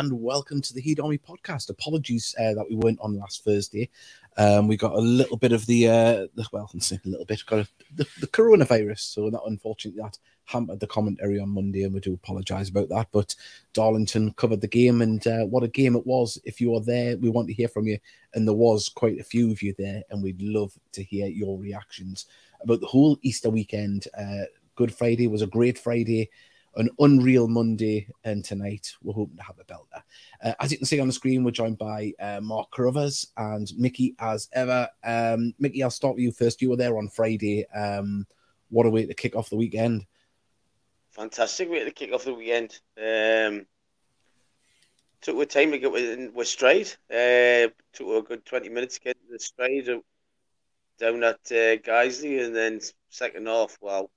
and welcome to the Heed Army podcast. Apologies uh, that we weren't on last Thursday. Um, we got a little bit of the, uh, the well, a little bit, got a, the, the coronavirus. So that unfortunately that hampered the commentary on Monday, and we do apologise about that. But Darlington covered the game, and uh, what a game it was. If you are there, we want to hear from you, and there was quite a few of you there, and we'd love to hear your reactions about the whole Easter weekend. Uh, Good Friday was a great Friday an unreal Monday, and tonight we're hoping to have a belter. Uh, as you can see on the screen, we're joined by uh, Mark Carruthers and Mickey as ever. Um, Mickey, I'll start with you first. You were there on Friday. Um, what a way to kick off the weekend! Fantastic way to kick off the weekend. Um, took a time to get with, stride. Uh, took a good 20 minutes to get the stride down at uh, Guiseley, and then second half, wow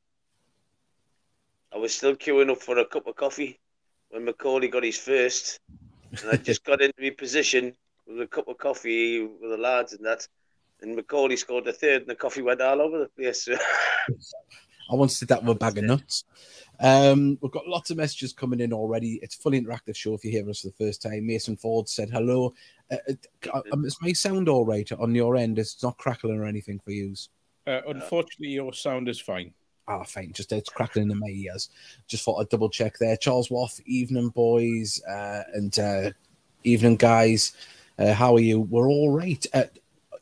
I was still queuing up for a cup of coffee when Macaulay got his first, and I just got into my position with a cup of coffee with the lads and that, and Macaulay scored the third, and the coffee went all over the place. I once did that with a bag of nuts. Um, we've got lots of messages coming in already. It's a fully interactive show if you hear us for the first time. Mason Ford said hello. Uh, uh, um, is my sound all right on your end? It's not crackling or anything for you. Uh, unfortunately, your sound is fine ah, fine, just it's crackling in my ears. Just thought I'd double check there. Charles Waff, evening boys, uh, and uh, evening guys. Uh, how are you? We're all right. Uh,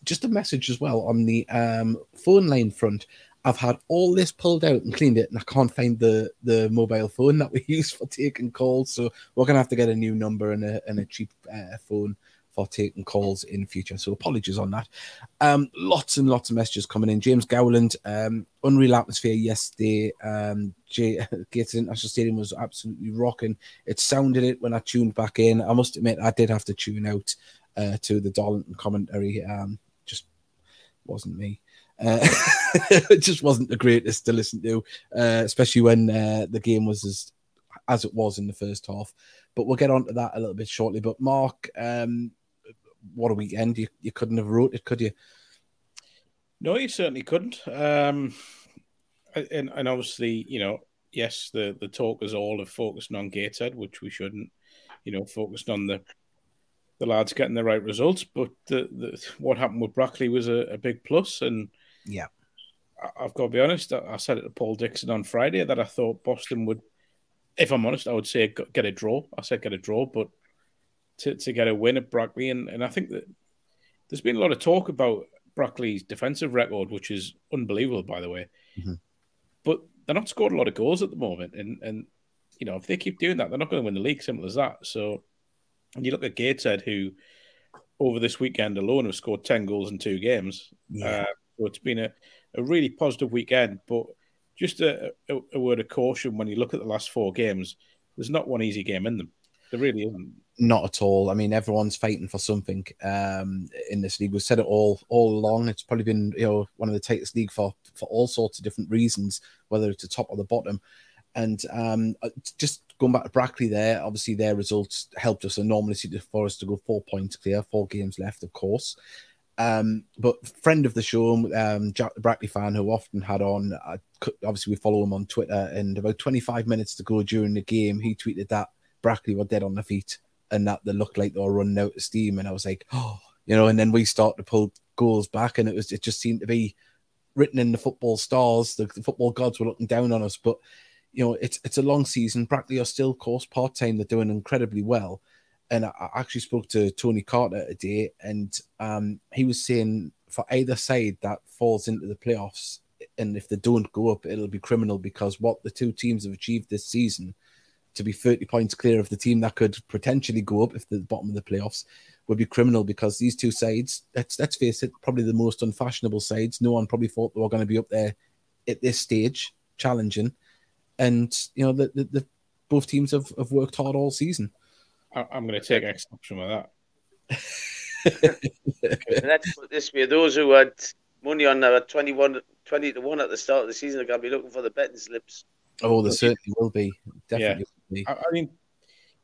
just a message as well on the um, phone line front. I've had all this pulled out and cleaned it, and I can't find the the mobile phone that we use for taking calls. So we're gonna have to get a new number and a and a cheap uh, phone for taking calls in future. So apologies on that. Um, lots and lots of messages coming in. James Gowland, um, unreal atmosphere yesterday. Um, J- Gates International Stadium was absolutely rocking. It sounded it when I tuned back in. I must admit, I did have to tune out uh, to the Darlington commentary. Um, just wasn't me. Uh, it just wasn't the greatest to listen to, uh, especially when uh, the game was as as it was in the first half. But we'll get on to that a little bit shortly. But Mark, um, what a weekend! You you couldn't have wrote it, could you? No, you certainly couldn't. Um, and and obviously, you know, yes, the the talk is all of focused on Gateshead, which we shouldn't. You know, focused on the the lads getting the right results, but the, the what happened with Brackley was a, a big plus, and yeah, I, have got to be honest. I, I said it to Paul Dixon on Friday that I thought Boston would, if I'm honest, I would say get a draw. I said get a draw, but to, to get a win at Brackley. And, and I think that there's been a lot of talk about Brackley's defensive record, which is unbelievable, by the way. Mm-hmm. But they're not scored a lot of goals at the moment. And, and, you know, if they keep doing that, they're not going to win the league. Simple as that. So, and you look at Gateshead, who over this weekend alone have scored 10 goals in two games. Yeah. Uh, so it's been a, a really positive weekend. But just a, a, a word of caution when you look at the last four games, there's not one easy game in them. There really isn't. Not at all. I mean, everyone's fighting for something um, in this league. We've said it all all along. It's probably been you know one of the tightest league for for all sorts of different reasons, whether it's the top or the bottom. And um, uh, just going back to Brackley, there obviously their results helped us enormously for us to go four points clear, four games left, of course. Um, but friend of the show, um, Jack the Brackley fan who often had on, uh, obviously we follow him on Twitter, and about 25 minutes to go during the game, he tweeted that Brackley were dead on the feet and that they looked like they were running out of steam. And I was like, oh, you know, and then we start to pull goals back, and it was it just seemed to be written in the football stars. The, the football gods were looking down on us, but you know, it's it's a long season. Brackley are still, course, part time. They're doing incredibly well. And I, I actually spoke to Tony Carter today, and um, he was saying for either side that falls into the playoffs, and if they don't go up, it'll be criminal because what the two teams have achieved this season to be 30 points clear of the team that could potentially go up if the bottom of the playoffs would be criminal because these two sides, let's let's face it, probably the most unfashionable sides. No one probably thought they were going to be up there at this stage, challenging. And you know, the, the, the both teams have, have worked hard all season. I'm going to take exception with that. let's put this way: those who had money on there 21, 20 to one at the start of the season are going to be looking for the betting slips. Oh, there certainly will be. Definitely. I, I, mean,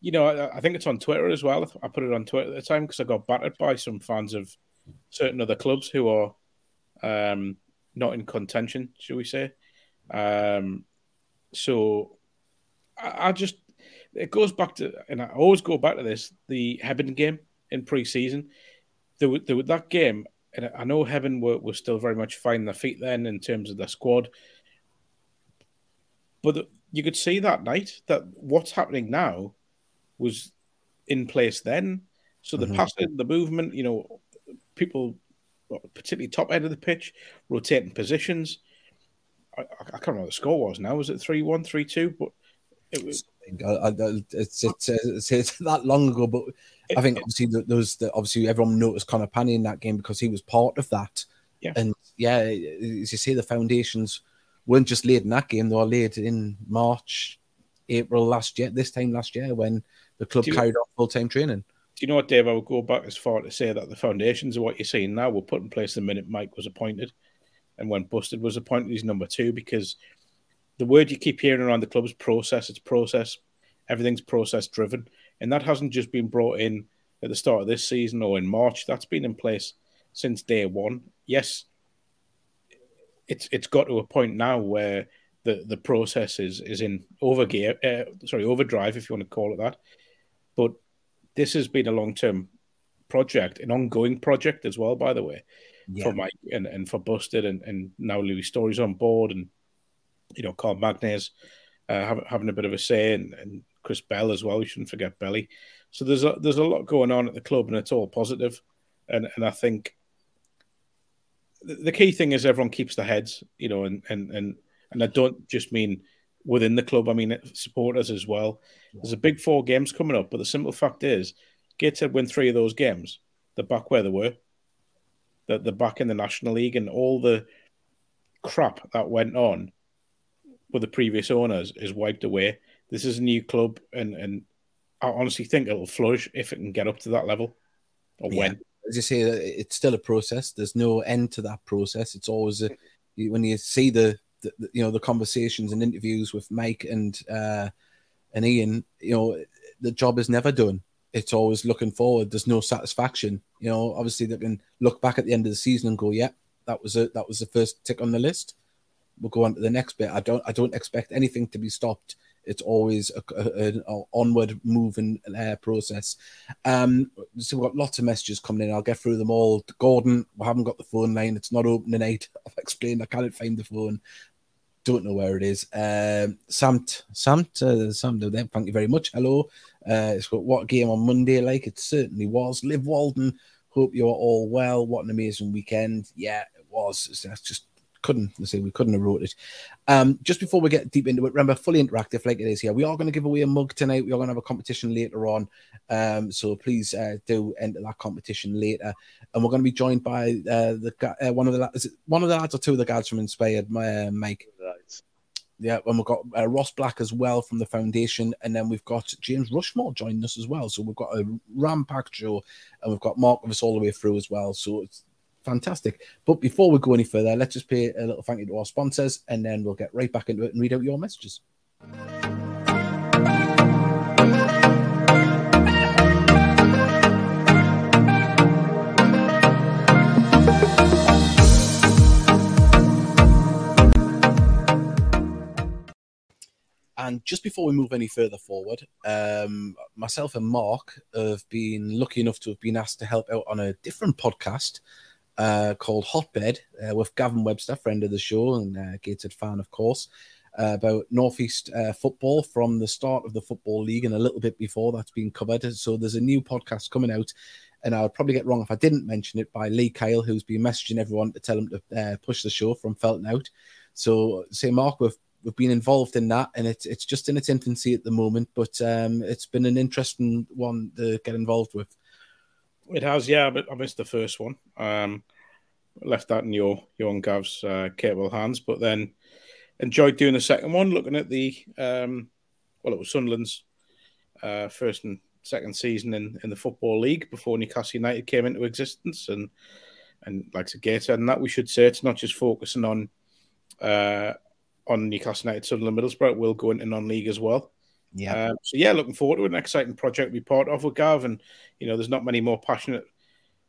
you know, I, I, think it's on Twitter as well. I put it on Twitter at the time because I got battered by some fans of certain other clubs who are um, not in contention, shall we say. Um, so I, I just, it goes back to, and I always go back to this the Hebburn game in pre-season. There, there, that game, and I know Hebburn were, were still very much finding their feet then in terms of the squad, but you could see that night that what's happening now was in place then. So the mm-hmm. passing, the movement, you know, people, particularly top end of the pitch, rotating positions. I, I can't remember what the score was now. Was it 3 1, 3 2? But it was. It's, it's, it's, it's, that long ago, but I think obviously there was the, obviously everyone noticed Conor Panny in that game because he was part of that. Yeah. And yeah, as you say, the foundations weren't just laid in that game; they were laid in March, April last year. This time last year, when the club carried on full time training. Do you know what, Dave? I would go back as far to say that the foundations of what you're seeing now were put in place the minute Mike was appointed, and when Busted was appointed, he's number two because the word you keep hearing around the club is process. It's process. Everything's process driven, and that hasn't just been brought in at the start of this season or in March. That's been in place since day one. Yes, it's it's got to a point now where the the process is is in overgear, uh, sorry, overdrive, if you want to call it that. But this has been a long term project, an ongoing project as well, by the way, yeah. for Mike and, and for Busted and, and now Louis Storey's on board and you know Carl Magnay uh, having a bit of a say and, and Chris Bell as well. We shouldn't forget Belly. So there's a there's a lot going on at the club and it's all positive. And and I think the key thing is everyone keeps their heads, you know, and and and and I don't just mean within the club. I mean supporters as well. There's a big four games coming up, but the simple fact is, Gateshead win three of those games. They're back where they were. That they're back in the National League, and all the crap that went on with the previous owners is wiped away. This is a new club, and and I honestly think it'll flourish if it can get up to that level, or yeah. when. As you say, it's still a process. There's no end to that process. It's always a, when you see the the, you know the conversations and interviews with Mike and uh, and Ian, you know, the job is never done. It's always looking forward. There's no satisfaction. You know, obviously they can look back at the end of the season and go, "Yeah, that was it. That was the first tick on the list." We'll go on to the next bit. I don't. I don't expect anything to be stopped it's always an onward moving uh, process. Um, so we've got lots of messages coming in. I'll get through them all. Gordon, we haven't got the phone line. It's not open tonight. I've explained I can't find the phone. Don't know where it is. Um, Samt, Samt, uh, Samt, thank you very much. Hello. Uh, it's got what game on Monday like? It certainly was. Liv Walden, hope you're all well. What an amazing weekend. Yeah, it was. That's just couldn't let's say we couldn't have wrote it. Um, just before we get deep into it, remember fully interactive like it is here. We are going to give away a mug tonight. We are going to have a competition later on, um, so please uh, do enter that competition later. And we're going to be joined by uh, the uh, one of the is it one of the lads or two of the guys from Inspired, my uh, Mike. Right. Yeah, and we've got uh, Ross Black as well from the foundation, and then we've got James Rushmore joining us as well. So we've got a ram packed show, and we've got Mark with us all the way through as well. So it's fantastic. But before we go any further, let's just pay a little thank you to our sponsors and then we'll get right back into it and read out your messages. And just before we move any further forward, um, myself and Mark have been lucky enough to have been asked to help out on a different podcast uh, called Hotbed uh, with Gavin Webster, friend of the show and uh, Gateshead fan, of course, uh, about Northeast uh, football from the start of the Football League and a little bit before that's been covered. So there's a new podcast coming out. And I would probably get wrong if I didn't mention it by Lee Kyle, who's been messaging everyone to tell him to uh, push the show from Felton out. So, say, Mark, we've we've been involved in that, and it's it's just in its infancy at the moment, but um, it's been an interesting one to get involved with. It has, yeah. But I missed the first one. Um, left that in your your and Gav's uh, capable hands, but then enjoyed doing the second one, looking at the um, well, it was Sunderland's uh, first and second season in, in the football league before Newcastle United came into existence, and and like to get and that we should say it's not just focusing on uh, on Newcastle United, Sunderland, Middlesbrough. We'll go into non-league as well. Yeah. Um, so yeah, looking forward to an exciting project to be part of with Gav, and you know, there's not many more passionate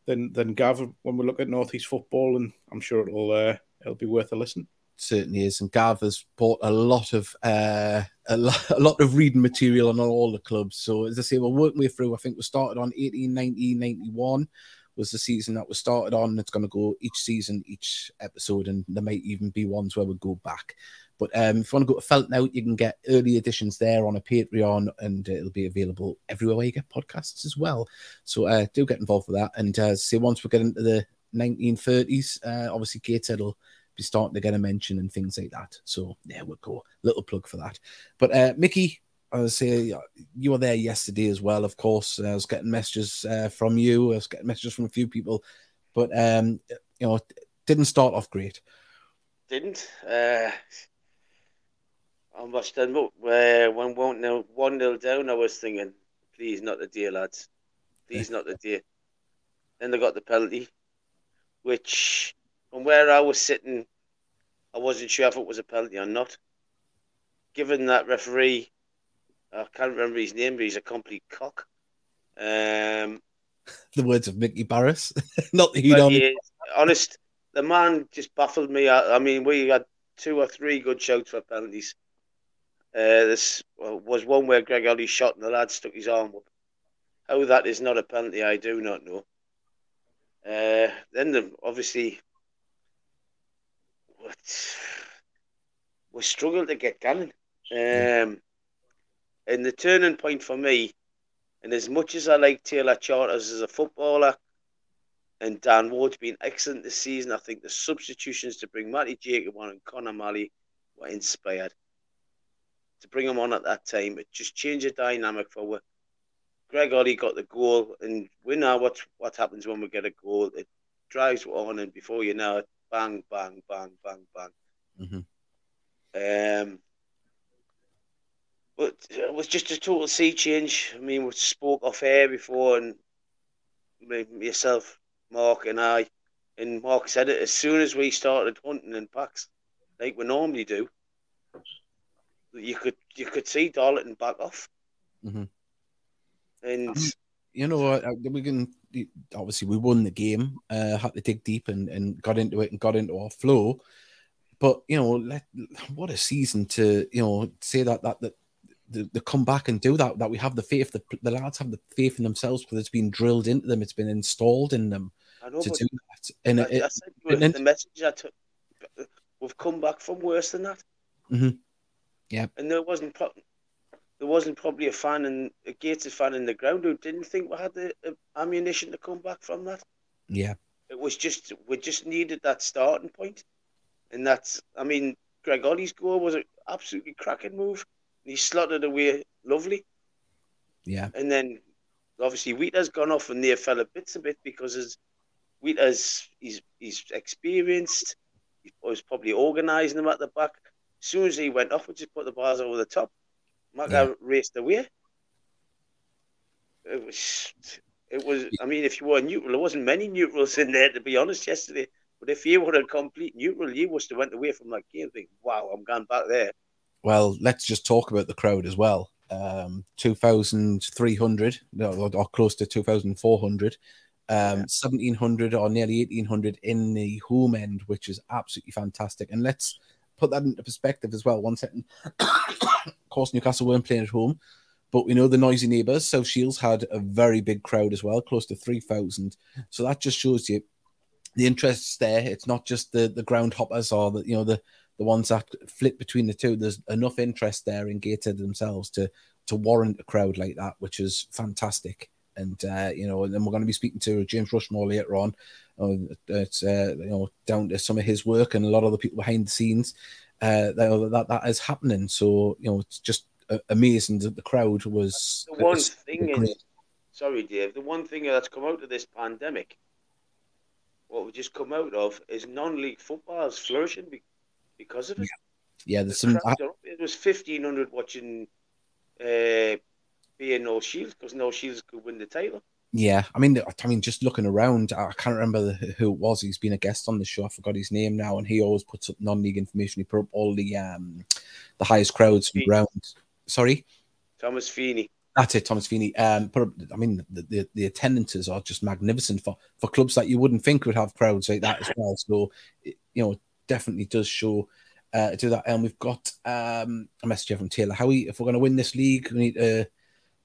than than Gav when we look at Northeast football, and I'm sure it'll uh, it'll be worth a listen. certainly is. And Gav has bought a lot of uh, a, lot, a lot of reading material on all the clubs. So as I say, we're working way through. I think we started on 18, 19, 91 was the season that was started on. It's going to go each season, each episode, and there might even be ones where we go back. But um, if you want to go to Felt Now, you can get early editions there on a Patreon, and it'll be available everywhere where you get podcasts as well. So uh, do get involved with that. And uh, once we get into the 1930s, uh, obviously Gateshead will be starting to get a mention and things like that. So there we go. Little plug for that. But uh, Mickey, I was say you were there yesterday as well. Of course, I was getting messages uh, from you. I was getting messages from a few people, but um, you know, didn't start off great. Didn't. Uh, I must admit, uh, when one nil one nil down, I was thinking, please not the dear lads, please not the dear. Then they got the penalty, which from where I was sitting, I wasn't sure if it was a penalty or not. Given that referee I can't remember his name, but he's a complete cock. Um, the words of Mickey Barris, not the on. He, honest, the man just baffled me. I, I, mean, we had two or three good shouts for penalties. Uh, this was one where Greg Olley shot and the lad stuck his arm up. How that is not a penalty, I do not know. Uh, then the, obviously, what, we struggled to get going. Um, and the turning point for me, and as much as I like Taylor Charters as a footballer, and Dan Ward's been excellent this season, I think the substitutions to bring Matty Jacob on and Connor Malley were inspired. To bring him on at that time, it just changed the dynamic for what Greg Olley got the goal, and we know what what happens when we get a goal. It drives on, and before you know it, bang, bang, bang, bang, bang. Mm-hmm. Um, but it was just a total sea change. I mean, we spoke off air before, and myself, Mark, and I, and Mark said it as soon as we started hunting in packs, like we normally do. You could you could see Darlington back off, mm-hmm. and you know we can obviously we won the game, uh, had to dig deep and, and got into it and got into our flow. But you know, let, what a season to you know say that that that the, the come back and do that. That we have the faith. The, the lads have the faith in themselves because it's been drilled into them. It's been installed in them know, to do that. And I, it, I the message I took. We've come back from worse than that. Mm-hmm. Yeah, and there wasn't pro- there wasn't probably a fan and a Gators fan in the ground who didn't think we had the uh, ammunition to come back from that. Yeah, it was just we just needed that starting point, and that's I mean Greg Olley's goal was an absolutely cracking move he slotted away lovely. Yeah. And then obviously Wheater's gone off and near fell a bit a bit because his Wheater's he's he's experienced. He was probably organising them at the back. As soon as he went off, we just put the bars over the top. Macca yeah. raced away. It was it was I mean if you were neutral, there wasn't many neutrals in there to be honest yesterday. But if you were a complete neutral, you must have went away from that game thinking, Wow, I'm going back there well, let's just talk about the crowd as well. Um, 2,300 or, or, close to 2,400, um, yeah. 1,700 or nearly 1,800 in the home end, which is absolutely fantastic. And let's put that into perspective as well. One second. of course, Newcastle weren't playing at home, but we know the noisy neighbours. South Shields had a very big crowd as well, close to 3,000. So that just shows you the interest there. It's not just the the ground hoppers or the you know the the ones that flip between the two. There's enough interest there in Gateshead themselves to to warrant a crowd like that, which is fantastic. And uh, you know, and then we're going to be speaking to James Rushmore later on. Uh, it's uh, you know down to some of his work and a lot of the people behind the scenes uh, that, that that is happening. So you know, it's just amazing that the crowd was. The one thing is, sorry, Dave. The one thing that's come out of this pandemic, what we just come out of, is non-league football is flourishing because of it. Yeah, there's some. It was fifteen hundred watching uh, being No Shields because No Shields could win the title. Yeah, I mean, I mean, just looking around, I can't remember who it was. He's been a guest on the show. I forgot his name now, and he always puts up non-league information. He put up all the um the highest crowds from ground. Sorry, Thomas Feeney. That's it, Thomas Feeney. Um, put up, I mean, the, the, the attendances are just magnificent for for clubs that you wouldn't think would have crowds like that as well. So, you know, definitely does show uh, do that. And we've got um, a message here from Taylor Howie. If we're going to win this league, we need to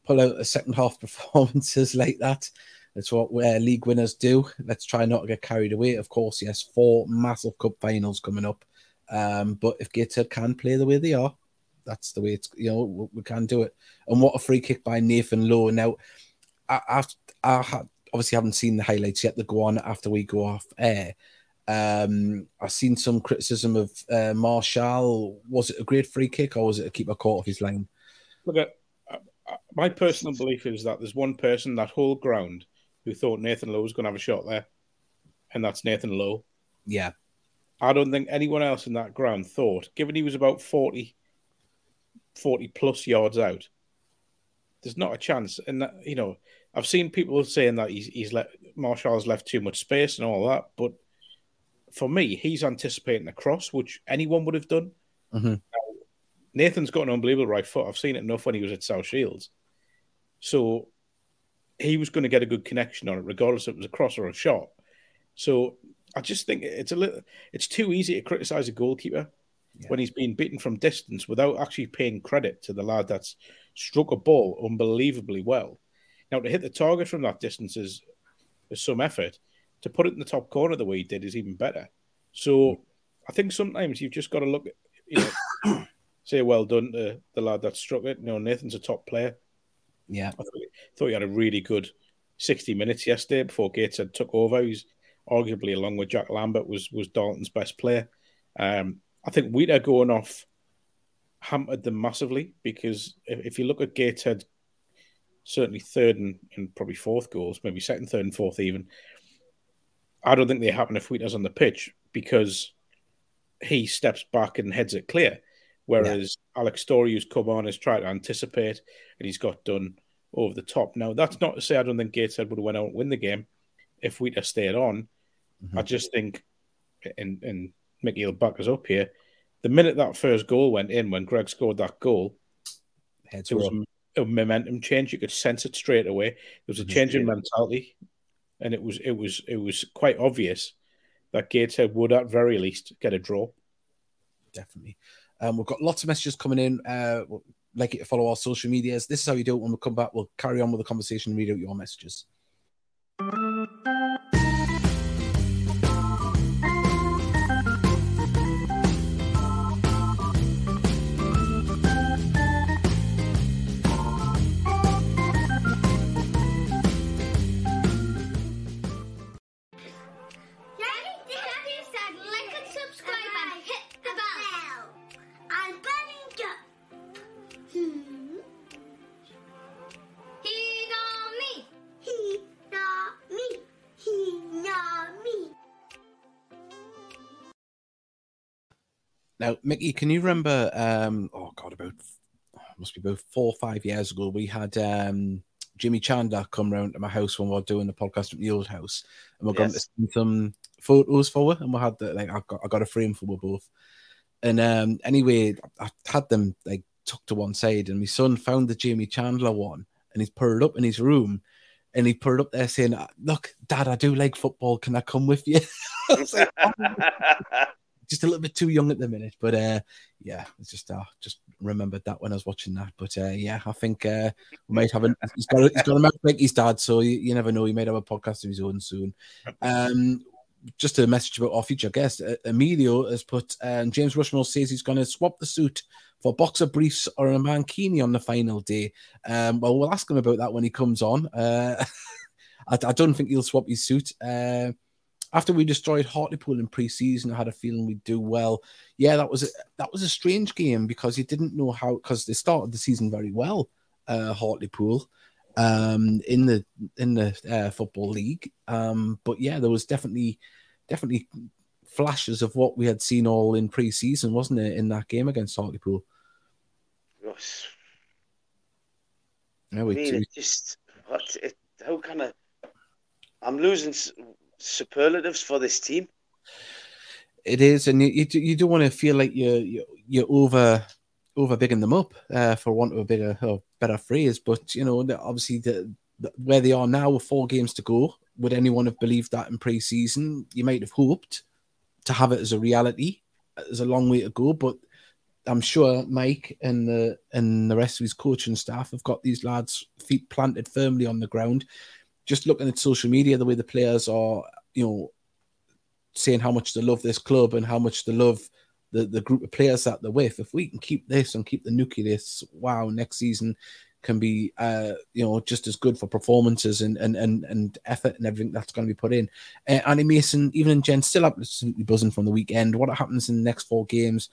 pull out a second half performances like that. That's what uh, league winners do. Let's try not to get carried away. Of course, yes, four massive cup finals coming up. Um, but if Gateshead can play the way they are, that's the way it's you know we can do it. And what a free kick by Nathan Lowe. Now, I, I, I obviously haven't seen the highlights yet that go on after we go off air. Um, I've seen some criticism of uh, Marshall. Was it a great free kick or was it a keeper caught off his line? Look at uh, uh, my personal belief is that there's one person that whole ground who thought Nathan Lowe was going to have a shot there, and that's Nathan Lowe. Yeah. I don't think anyone else in that ground thought, given he was about 40, 40 plus yards out, there's not a chance. And, that, you know, I've seen people saying that he's, he's let Marshall's left too much space and all that, but for me, he's anticipating a cross, which anyone would have done. Mm-hmm. Nathan's got an unbelievable right foot. I've seen it enough when he was at South Shields. So he was going to get a good connection on it, regardless if it was a cross or a shot. So I just think it's a little, it's too easy to criticize a goalkeeper yeah. when he's being beaten from distance without actually paying credit to the lad that's struck a ball unbelievably well. Now to hit the target from that distance is, is some effort. To put it in the top corner the way he did is even better. So I think sometimes you've just got to look at, you know, say well done to the lad that struck it. You know, Nathan's a top player. Yeah. I thought, thought he had a really good 60 minutes yesterday before Gateshead took over. He's arguably, along with Jack Lambert, was was Dalton's best player. Um, I think Wheater going off hampered them massively because if, if you look at Gateshead, certainly third and, and probably fourth goals, maybe second, third, and fourth even. I don't think they happen if Wheater's on the pitch because he steps back and heads it clear. Whereas yeah. Alex Story, who's come on, has tried to anticipate and he's got done over the top. Now, that's not to say I don't think Gateshead would have went out and win the game if we'd have stayed on. Mm-hmm. I just think, and, and Mickey will back us up here, the minute that first goal went in, when Greg scored that goal, Heads there was a, a, momentum change. You could sense it straight away. There was a mm-hmm. change in mentality, and it was it was it was quite obvious that Gateshead would at very least get a draw. Definitely. Um, we've got lots of messages coming in. Uh, like it to follow our social medias. This is how you do it. When we come back, we'll carry on with the conversation and read out your messages. Now, Mickey, can you remember? Um, oh God, about must be about four or five years ago, we had um, Jimmy Chandler come round to my house when we were doing the podcast at the old house, and we're yes. going to send some photos for her, and we had the like I got I got a frame for we both, and um, anyway, I had them like tucked to one side, and my son found the Jamie Chandler one, and he's put it up in his room, and he put it up there saying, "Look, Dad, I do like football. Can I come with you?" like, oh just a little bit too young at the minute. But uh, yeah, it's just uh, just remembered that when I was watching that. But uh, yeah, I think uh, we might have a he's got a, he's got a mouth like his dad, so you, you, never know. He might have a podcast of his own soon. Um, just a message about our future guest. Uh, Emilio has put um, James Rushmore says he's going to swap the suit for boxer briefs or a mankini on the final day. Um, well, we'll ask him about that when he comes on. Uh, I, I, don't think he'll swap his suit. Uh, after we destroyed Hartlepool in pre-season, I had a feeling we'd do well. Yeah, that was a, that was a strange game because you didn't know how because they started the season very well, uh, Hartlepool, um, in the in the uh, football league. Um, but yeah, there was definitely definitely flashes of what we had seen all in pre-season, wasn't it, in that game against Hartlepool? Yes. No, we, I mean, it just what it, how kind of I'm losing superlatives for this team. It is, and you you do, you do want to feel like you're you're, you're over over bigging them up, uh, for want of a bigger or better phrase. But you know, obviously, the, the, where they are now with four games to go, would anyone have believed that in pre-season? You might have hoped to have it as a reality, there's a long way to go, but I'm sure Mike and the and the rest of his coaching staff have got these lads' feet planted firmly on the ground. Just looking at social media, the way the players are, you know, saying how much they love this club and how much they love the, the group of players that they're with. If we can keep this and keep the nucleus, wow, next season can be uh, you know just as good for performances and and and, and effort and everything that's going to be put in. Uh, Andy Mason, even in Jen, still absolutely buzzing from the weekend. What happens in the next four games?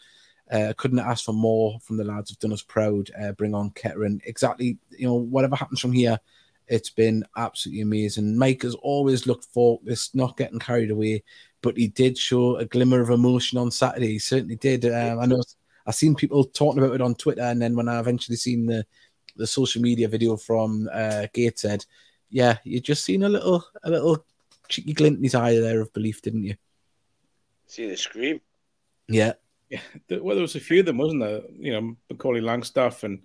Uh, couldn't ask for more from the lads who've done us proud. Uh, bring on Kettering. Exactly, you know, whatever happens from here, it's been absolutely amazing. Mike has always looked focused, not getting carried away, but he did show a glimmer of emotion on Saturday. He certainly did. Um, I know I've seen people talking about it on Twitter, and then when I eventually seen the the social media video from uh, Gateshead, yeah, you just seen a little a little cheeky glint in his eye there of belief, didn't you? See the scream. Yeah. Yeah, well, there was a few of them, wasn't there? You know, Macaulay Langstaff and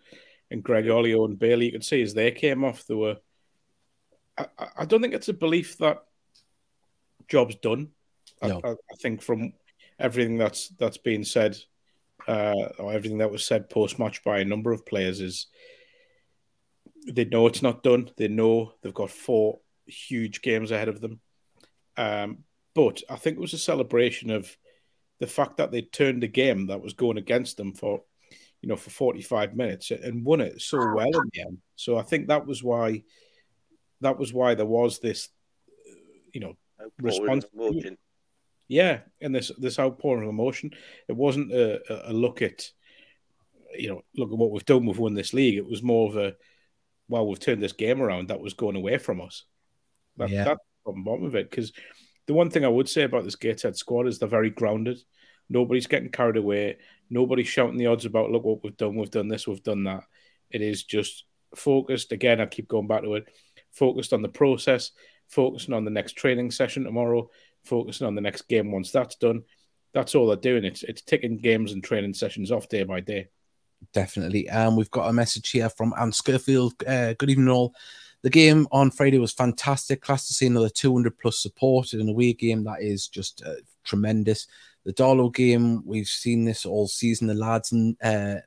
and Greg Olley and Bailey. You could see as they came off, there were. I, I don't think it's a belief that job's done. No. I, I, think from everything that's that's been said, uh, or everything that was said post match by a number of players is they know it's not done. They know they've got four huge games ahead of them. Um, but I think it was a celebration of the fact that they turned a game that was going against them for, you know, for 45 minutes and won it so well in the end. So I think that was why, that was why there was this, you know, response. Yeah, and this this outpouring of emotion. It wasn't a, a look at, you know, look at what we've done. We've won this league. It was more of a well, we've turned this game around that was going away from us. That, yeah. That's the bottom of it. Because the one thing I would say about this Gateshead squad is they're very grounded. Nobody's getting carried away. Nobody's shouting the odds about, look what we've done, we've done this, we've done that. It is just focused. Again, I keep going back to it. Focused on the process, focusing on the next training session tomorrow, focusing on the next game once that's done. That's all they're doing. It's it's ticking games and training sessions off day by day. Definitely. And um, we've got a message here from Anne Scurfield. Uh, good evening, all. The game on Friday was fantastic. Class to see another 200 plus support in a away game. That is just uh, tremendous. The Darlo game, we've seen this all season. The lads and uh,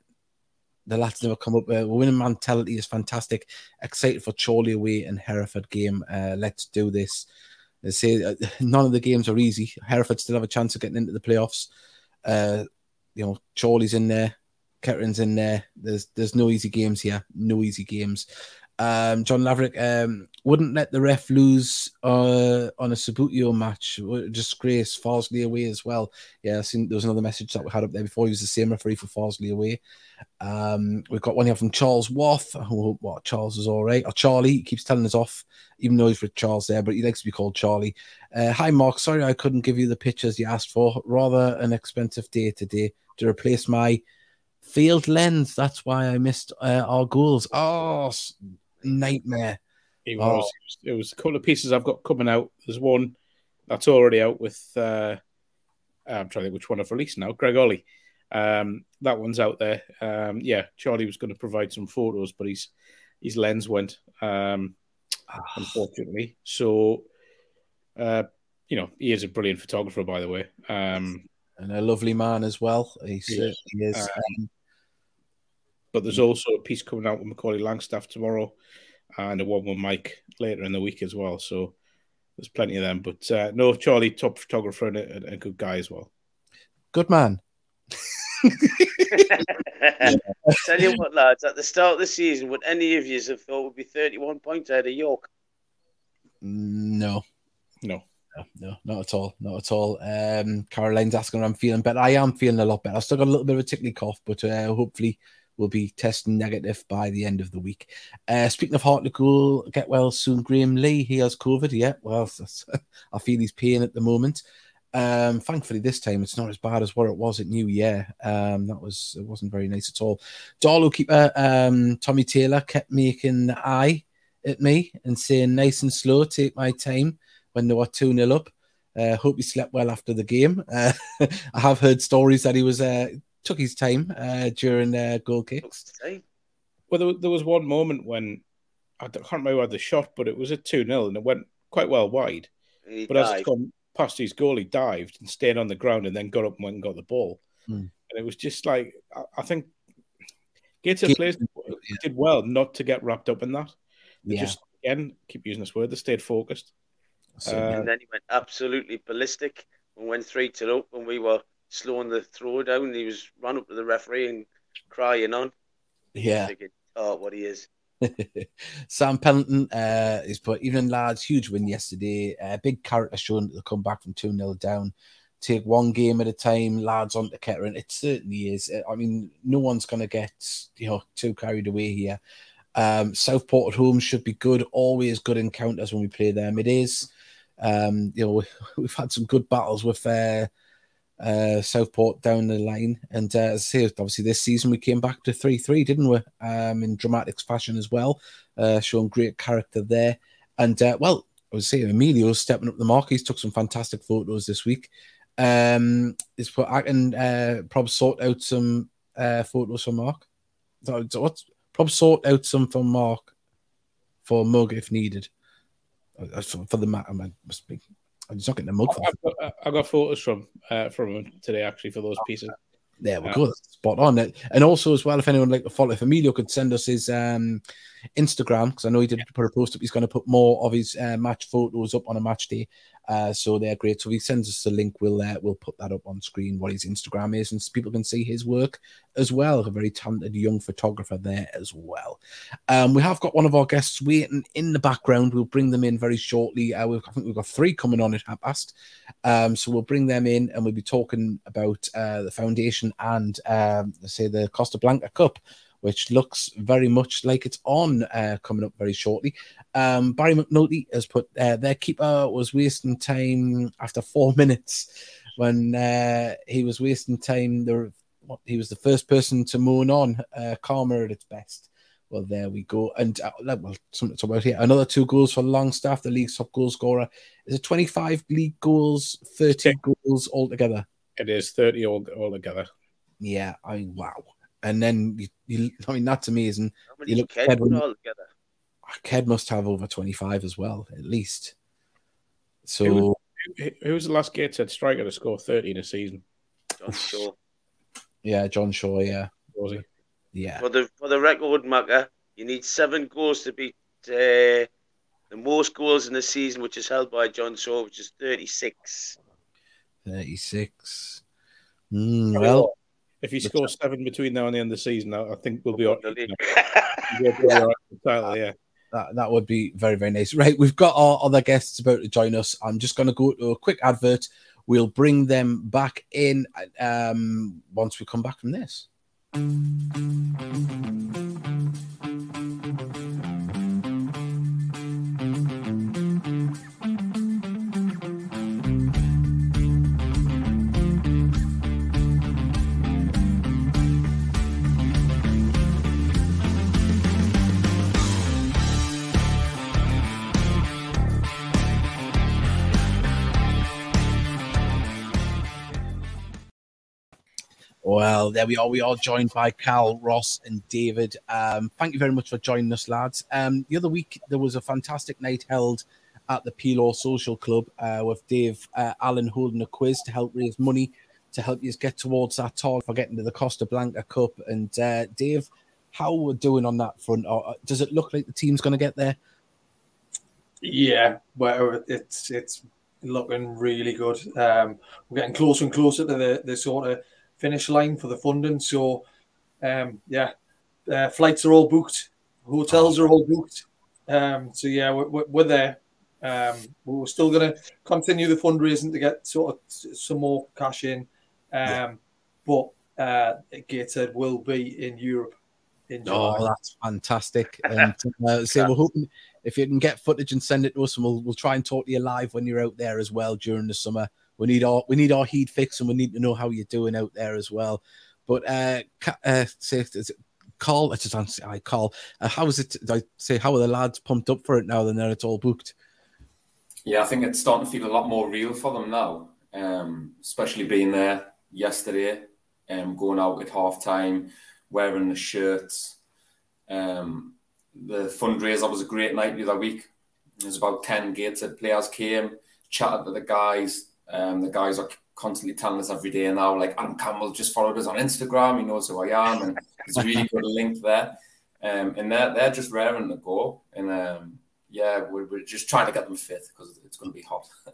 the lads never come up. Uh, winning mentality is fantastic. Excited for Chorley away and Hereford game. Uh, let's do this. They say uh, none of the games are easy. Hereford still have a chance of getting into the playoffs. Uh, you know, Chorley's in there. Kettering's in there. There's there's no easy games here. No easy games. Um, John Laverick um, wouldn't let the ref lose uh, on a Subbuteo match. Disgrace Farsley away as well. Yeah, I seen there was another message that we had up there before. He was the same referee for Farsley away. Um, we've got one here from Charles Wath. What Charles is all right. Or Charlie he keeps telling us off, even though he's with Charles there, but he likes to be called Charlie. Uh, hi Mark, sorry I couldn't give you the pictures you asked for. Rather an expensive day today to replace my Field lens. That's why I missed uh, our goals. Oh, nightmare. It was. Oh. It was a couple of pieces I've got coming out. There's one that's already out with. Uh, I'm trying to think which one I've released now. Greg Olley. Um, that one's out there. Um, yeah, Charlie was going to provide some photos, but his his lens went, um, ah. unfortunately. So, uh, you know, he is a brilliant photographer, by the way. Um, and a lovely man as well. He certainly is. Um, um, but there's also a piece coming out with Macaulay Langstaff tomorrow, and a one with Mike later in the week as well. So there's plenty of them. But uh, no, Charlie, top photographer and a, a good guy as well. Good man. Tell you what, lads, at the start of the season, would any of you have thought would be 31 points ahead of York? No. No. No, no, not at all. Not at all. Um, Caroline's asking I'm feeling better. I am feeling a lot better. I've still got a little bit of a tickly cough, but uh, hopefully we'll be testing negative by the end of the week. Uh, speaking of Hartlepool, get well soon. Graham Lee, he has COVID. Yeah, well, I feel he's pain at the moment. Um, thankfully, this time it's not as bad as what it was at New Year. Um, that was it wasn't very nice at all. Darlo keeper um, Tommy Taylor kept making the eye at me and saying nice and slow, take my time when they were 2 0 up. Uh, hope he slept well after the game. Uh, I have heard stories that he was uh, took his time uh, during uh, goal kicks. Well, there, there, was one moment when I can't remember who had the shot, but it was a 2 0 and it went quite well wide. He but died. as it's gone past his goal, he dived and stayed on the ground and then got up and went and got the ball. Mm. And it was just like I, I think Gator players yeah. did well not to get wrapped up in that. They Yeah. Just again, keep using this word. They stayed focused. So, Uh, and then he went absolutely ballistic and went three to up when we were slowing the throw down. He was run up to the referee and crying on. yeah. Thinking, oh, what he is. Sam Pendleton uh, is put even lads huge win yesterday. Uh, big character shown to come back from 2 0 down. Take one game at a time, lads on to Kettering. It certainly is. I mean, no one's going to get you know too carried away here. Um, Southport at home should be good. Always good encounters when we play them. It is. Um, you know, we've had some good battles with uh, uh, Southport down the line. And uh, as I say, obviously this season we came back to 3 3, didn't we? Um, in dramatic fashion as well, uh, showing great character there. And uh, well, I was saying, Emilio's stepping up the mark. He's took some fantastic photos this week. Um, is put I can uh, probably sort out some uh, photos for Mark. So, so what's probably sort out some for Mark for mug if needed. Uh, For, for the matter, I must be. I'm just not getting a mug for I've got, I've got photos from uh, from him today actually for those pieces. There we Yeah. go. That's spot on. And also, as well, if anyone like to follow, if Emilio could send us his um, Instagram, because I know he did put a post up, he's going to put more of his uh, match photos up on a match day. Uh, so they're great. So if he sends us the link, we'll uh, we'll put that up on screen what his Instagram is, and people can see his work as well. A very talented young photographer there as well. Um, we have got one of our guests waiting in the background. We'll bring them in very shortly. Uh, I think we've got three coming on at half past. Um, so we'll bring them in and we'll be talking about uh, the foundation and um, say the Costa Blanca Cup, which looks very much like it's on uh, coming up very shortly. Um, Barry McNulty has put uh, their keeper was wasting time after four minutes when uh, he was wasting time. There, what, he was the first person to moan on. Uh, Karma at its best. Well, there we go. And uh, well, something to talk about here. Another two goals for Langstaff, the league's top goal scorer. Is it 25 league goals, 30 goals altogether? It is thirty all altogether. Yeah, I mean, wow. And then, you, you, I mean, that's amazing. How many You look kids Edwin- all together? Ked must have over 25 as well, at least. So, Who was- Who, who was the last Gateshead striker to score thirty in a season? John Shaw. yeah, John Shaw, yeah. Was he? Yeah. For the for the record, Macca, you need seven goals to beat uh, the most goals in the season, which is held by John Shaw, which is thirty six. 36. Mm, well, If he scores seven between now and the end of the season, I I think we'll be all The league. all right with the title. Yeah. that, that would be very, very nice. Right, we've got our other guests about to join us. I'm just going to go to a quick advert. We'll bring them back in um, once we come back from this. Well, there we are. We are joined by Cal, Ross, and David. Um, thank you very much for joining us, lads. Um, the other week, there was a fantastic night held at the Pelaw Social Club uh, with Dave uh, Allen holding a quiz to help raise money to help you get towards that target for getting to the Costa Blanca Cup. And uh, Dave, how are we're doing on that front? Or, uh, does it look like the team's going to get there? Yeah, well, it's it's looking really good. Um, we're getting closer and closer to the, the sort of finish line for the funding. So, um, yeah, uh, flights are all booked, hotels are all booked. Um, so yeah, we're, we're, we're there. Um, we're still going to continue the fundraising to get sort of some more cash in. Um, but uh, Gateshead will be in Europe in July. Oh, that's fantastic. And uh, so we're hoping if you can get footage and send it to us, and we'll, we'll try and talk to you live when you're out there as well during the summer. We need our we need our Heed fix, and we need to know how you're doing out there as well. But uh, uh say, is it I just say, I call. Uh, how is it? I say, how are the lads pumped up for it now? Then that it's all booked. Yeah, I think it's starting to feel a lot more real for them now, um, especially being there yesterday, um, going out at half time, wearing the shirts. Um, the fundraiser was a great night the other week. There's about 10 Gateshead players came. chatted to the guys. Um, the guys are constantly telling us every day now, like Adam Campbell just followed us on Instagram. He knows who I am, and a really good link there. Um, and they're they're just raring to go. And um, yeah, we're, we're just trying to get them fit because it's going to be hot.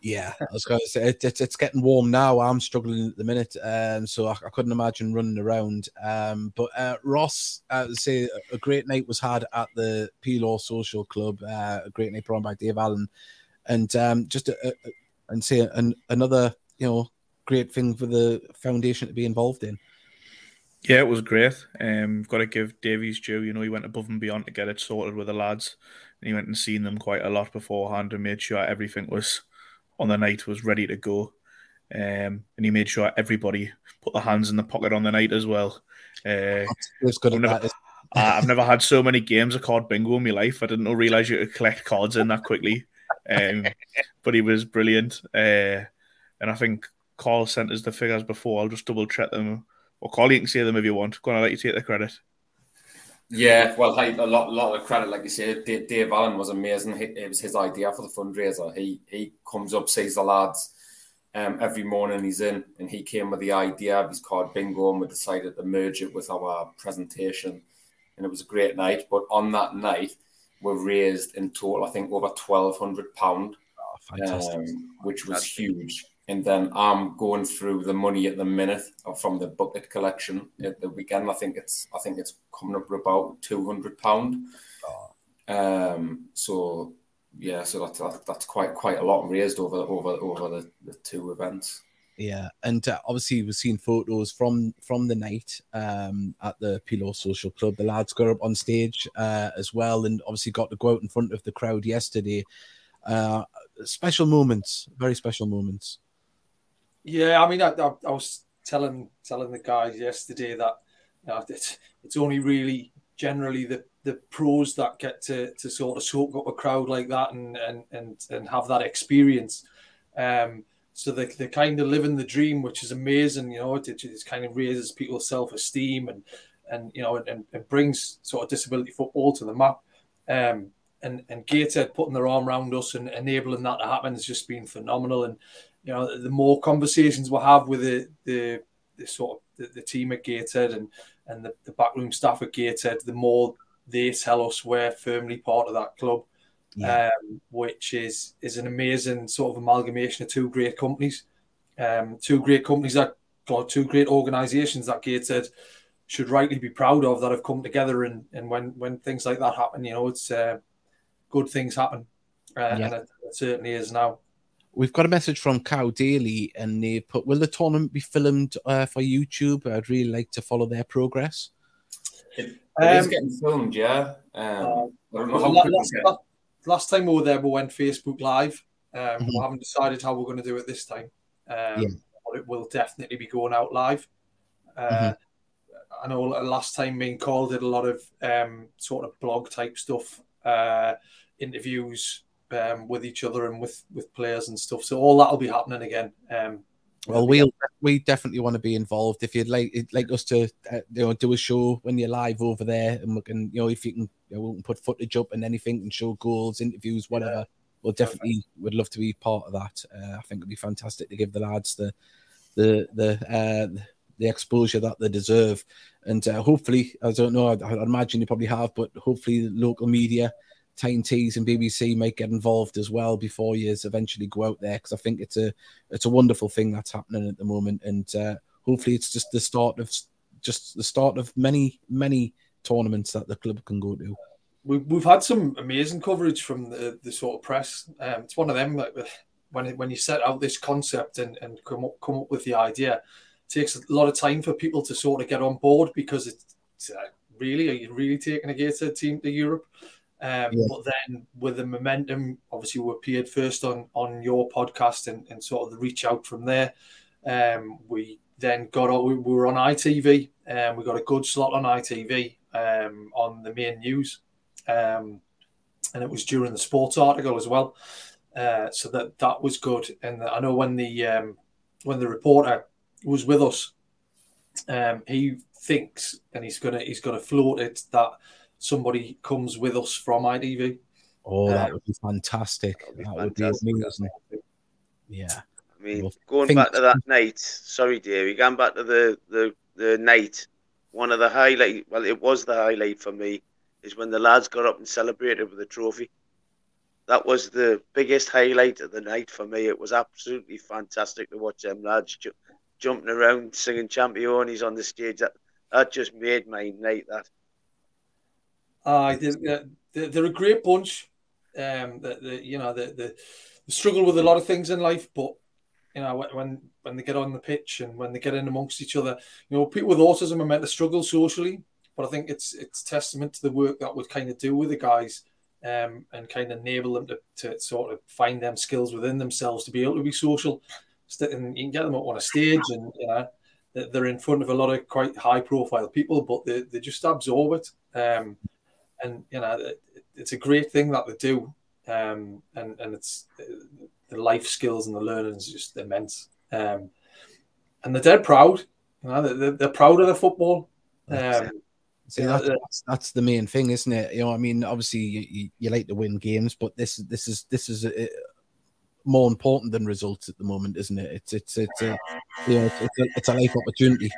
Yeah, I was going to say it, it, it's getting warm now. I'm struggling at the minute, um, so I, I couldn't imagine running around. Um, but uh, Ross, uh, say a great night was had at the Pelaw Social Club. Uh, a great night run by Dave Allen, and um, just a, a, and say an, another you know great thing for the foundation to be involved in. Yeah, it was great. Um, got to give Davies due. You know, he went above and beyond to get it sorted with the lads. And he went and seen them quite a lot beforehand and made sure everything was on the night was ready to go. Um, and he made sure everybody put their hands in the pocket on the night as well. Uh, good I've, never, I've never had so many games of card bingo in my life. I didn't realize you could collect cards in that quickly. Um, but he was brilliant. Uh, and I think Carl sent us the figures before. I'll just double check them. Or Carl, you can say them if you want. Go on, I'll let you take the credit. Yeah, well, a lot, lot of credit, like you said. Dave Allen was amazing. It was his idea for the fundraiser. He he comes up, sees the lads um, every morning. He's in, and he came with the idea of his card bingo, and we decided to merge it with our presentation, and it was a great night. But on that night, we raised in total, I think, over twelve hundred pound, oh, um, which was That's huge and then I'm going through the money at the minute from the bucket collection at the weekend. I think it's I think it's coming up about two hundred pound. Oh. Um, so yeah, so that's that's quite quite a lot raised over over over the, the two events. Yeah, and uh, obviously we've seen photos from from the night um, at the Pelaw Social Club. The lads got up on stage uh, as well, and obviously got to go out in front of the crowd yesterday. Uh, special moments, very special moments. Yeah, I mean, I, I, I was telling telling the guys yesterday that you know, it's it's only really generally the the pros that get to, to sort of soak up a crowd like that and and and, and have that experience. Um, so they, they kind of living the dream, which is amazing. You know, it, it kind of raises people's self esteem and and you know and, and brings sort of disability football to the map. Um, and and Gateshead putting their arm around us and enabling that to happen has just been phenomenal. And you know, the more conversations we'll have with the the, the sort of the, the, team at Gateshead and and the, the backroom staff at Gateshead, the more they tell us we're firmly part of that club, yeah. um, which is is an amazing sort of amalgamation of two great companies, um, two great companies that got two great organisations that Gateshead should rightly be proud of that have come together and and when when things like that happen, you know, it's uh, good things happen, uh, yeah. and it, it certainly is now. We've got a message from Cow Daily, and they put, "Will the tournament be filmed uh, for YouTube? I'd really like to follow their progress." It, it um, is getting filmed, yeah. Um, uh, last, last, time we were there, we went Facebook Live. Um, mm-hmm. We haven't decided how we're going to do it this time, um, yeah. but it will definitely be going out live. Uh, mm-hmm. I know last time being called did a lot of um, sort of blog type stuff, uh, interviews, um, with each other and with with players and stuff. So all that'll be happening again. Well, we we definitely want to be involved. If you'd like like us to, uh, you know, do a show when you're live over there, and we can, you know, if you can, you know, we can put footage up and anything, and show goals, interviews, whatever. Yeah. We'll definitely Perfect. would love to be part of that. Uh, I think it'd be fantastic to give the lads the the the uh, the exposure that they deserve, and uh, hopefully, I don't know, I, I imagine you probably have, but hopefully, the local media Tyne-Tees and BBC might get involved as well before you eventually go out there because I think it's a it's a wonderful thing that's happening at the moment and uh, hopefully it's just the start of just the start of many many tournaments that the club can go to. We've, had some amazing coverage from the, the sort of press. Um, it's one of them like when when you set out this concept and, and come up come up with the idea, it takes a lot of time for people to sort of get on board because it's uh, really are you really taking a Gator team to Europe? Um, yeah. But then with the momentum, obviously we appeared first on on your podcast and, and sort of the reach out from there. Um, we then got we were on ITV and we got a good slot on ITV um, on the main news, um, and it was during the sports article as well. Uh, so that that was good. And I know when the um, when the reporter was with us, um, he thinks and he's gonna he's gonna float it that somebody comes with us from ITV. Oh, that um, would be fantastic. That would be, that would be amazing. Yeah. I mean, Well, going think- back to that night. Sorry, Davey. Going back to the the the night. One of the highlight. Well, it was the highlight for me. Is when the lads got up and celebrated with the trophy. That was the biggest highlight of the night for me. It was absolutely fantastic to watch them lads ju- jumping around, singing "Champions" on the stage. That that just made my night. That Uh, they're, they're, a great bunch. Um, the, the, you know, the, the, struggle with a lot of things in life, but you know, when- when they get on the pitch and when they get in amongst each other, you know, people with autism are meant to struggle socially, but I think it's it's testament to the work that would kind of do with the guys, um, and kind of enable them to, to sort of find them skills within themselves to be able to be social. And you can get them up on a stage, and you know, they- they're in front of a lot of quite high profile people, but they, they just absorb it. Um, and you know it- it's a great thing that they do um and and it's the life skills and the learning is just immense um and they're dead proud you know they're, they're proud of the football um See, Yeah, that, yeah. that's that's the main thing, isn't it? You know, I mean, obviously you, you, you like to win games, but this is this is this is uh more important than results at the moment, isn't it? It's it's it's a you know it's, it's, a, it's a life opportunity.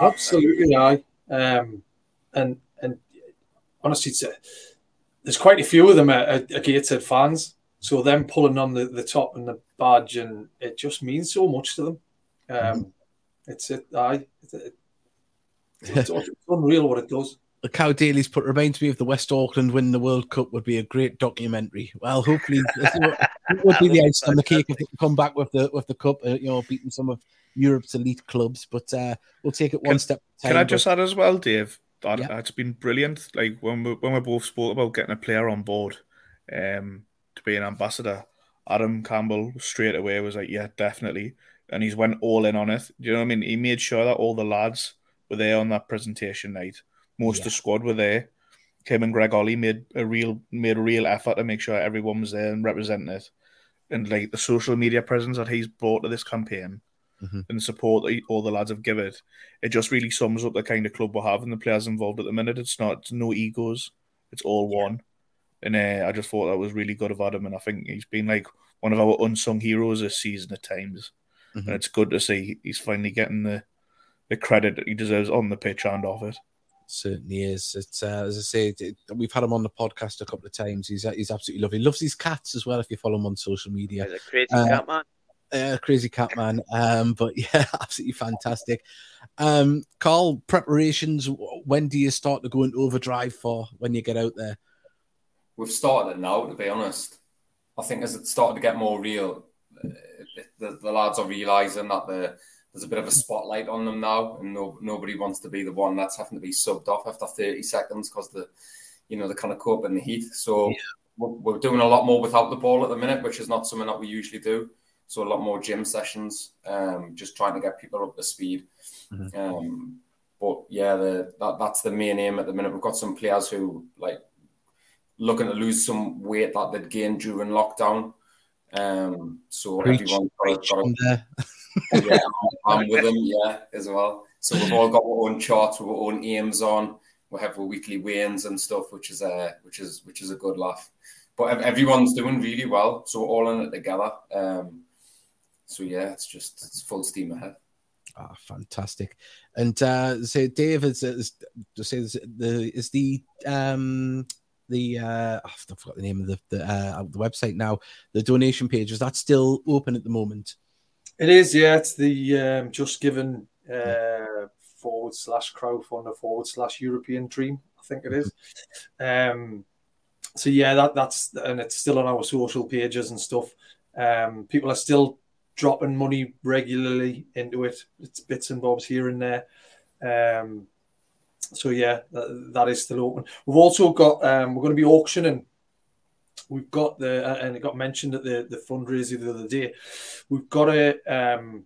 absolutely aye um and and honestly it's a, there's quite a few of them are, are, are Gateshead fans so them pulling on the, the top and the badge and it just means so much to them um it's it aye it's, it, it's, it's unreal what it does The Cow Dailies put reminds me of the West Auckland win the World Cup would be a great documentary. Well, hopefully it would be the icing on the cake if they can come back with the with the cup, uh, you know, beating some of Europe's elite clubs. But uh, we'll take it one Can- step. At a Can I time, just but- add as well, Dave? That Yeah. it's been brilliant. Like when we when we both spoke about getting a player on board, um, to be an ambassador. Adam Campbell straight away was like, "Yeah, definitely," and he's went all in on it. Do you know what I mean? He made sure that all the lads were there on that presentation night. Most of the squad were there. Kim and Greg Olley made a real made a real effort to make sure everyone was there and representing it. And like the social media presence that he's brought to this campaign Mhm. and the support that all the lads have given it, it just really sums up the kind of club we're having. The players involved at the minute, it's not it's no egos, it's all one. And uh, I just thought that was really good of Adam, and I think he's been like one of our unsung heroes this season at times. Mhm. And it's good to see he's finally getting the the credit that he deserves on the pitch and off it. Certainly is. It's uh, as I say, it- we've had him on the podcast a couple of times. He's he's absolutely lovely. He Loves his cats as well. If you follow him on social media, He's a crazy Uh, cat man. Uh, crazy cat man. Um, but yeah, absolutely fantastic. Um, Carl, preparations. When do you start to go into overdrive for when you get out there? We've started it now, to be honest. I think as it started to get more real, uh, the, the lads are realising that the, there's a bit of a spotlight on them now, and no, nobody wants to be the one that's having to be subbed off after 30 seconds because the, you know, they kind of cope in the heat. So we're, we're doing a lot more without the ball at the minute, which is not something that we usually do. So a lot more gym sessions, um, just trying to get people up to speed. Um, but yeah, the, that, that's the main aim at the minute. We've got some players who like looking to lose some weight that they'd gained during lockdown. Um, so Preach, everyone's got, on there. yeah, I'm, I'm with them, yeah, as well. So we've all got our own charts, with our own aims on. We have our weekly weigh-ins and stuff, which is a which is which is a good laugh. But everyone's doing really well, so we're all in it together. Um, so yeah, it's just it's full steam ahead. Ah, fantastic. And uh, say, Dave, is, is to say is the is the um the uh oh, I forgot the name of the the, uh, the website now. The donation page is that still open at the moment? It is, yeah. It's the um, just given uh, forward slash crowdfunder forward slash European dream. I think it is. Um, so yeah, that that's and it's still on our social pages and stuff. Um, people are still dropping money regularly into it. It's bits and bobs here and there. Um, so yeah, that, that is still open. We've also got um, we're going to be auctioning we've got the uh, and it got mentioned at the the fundraiser the other day. We've got a um,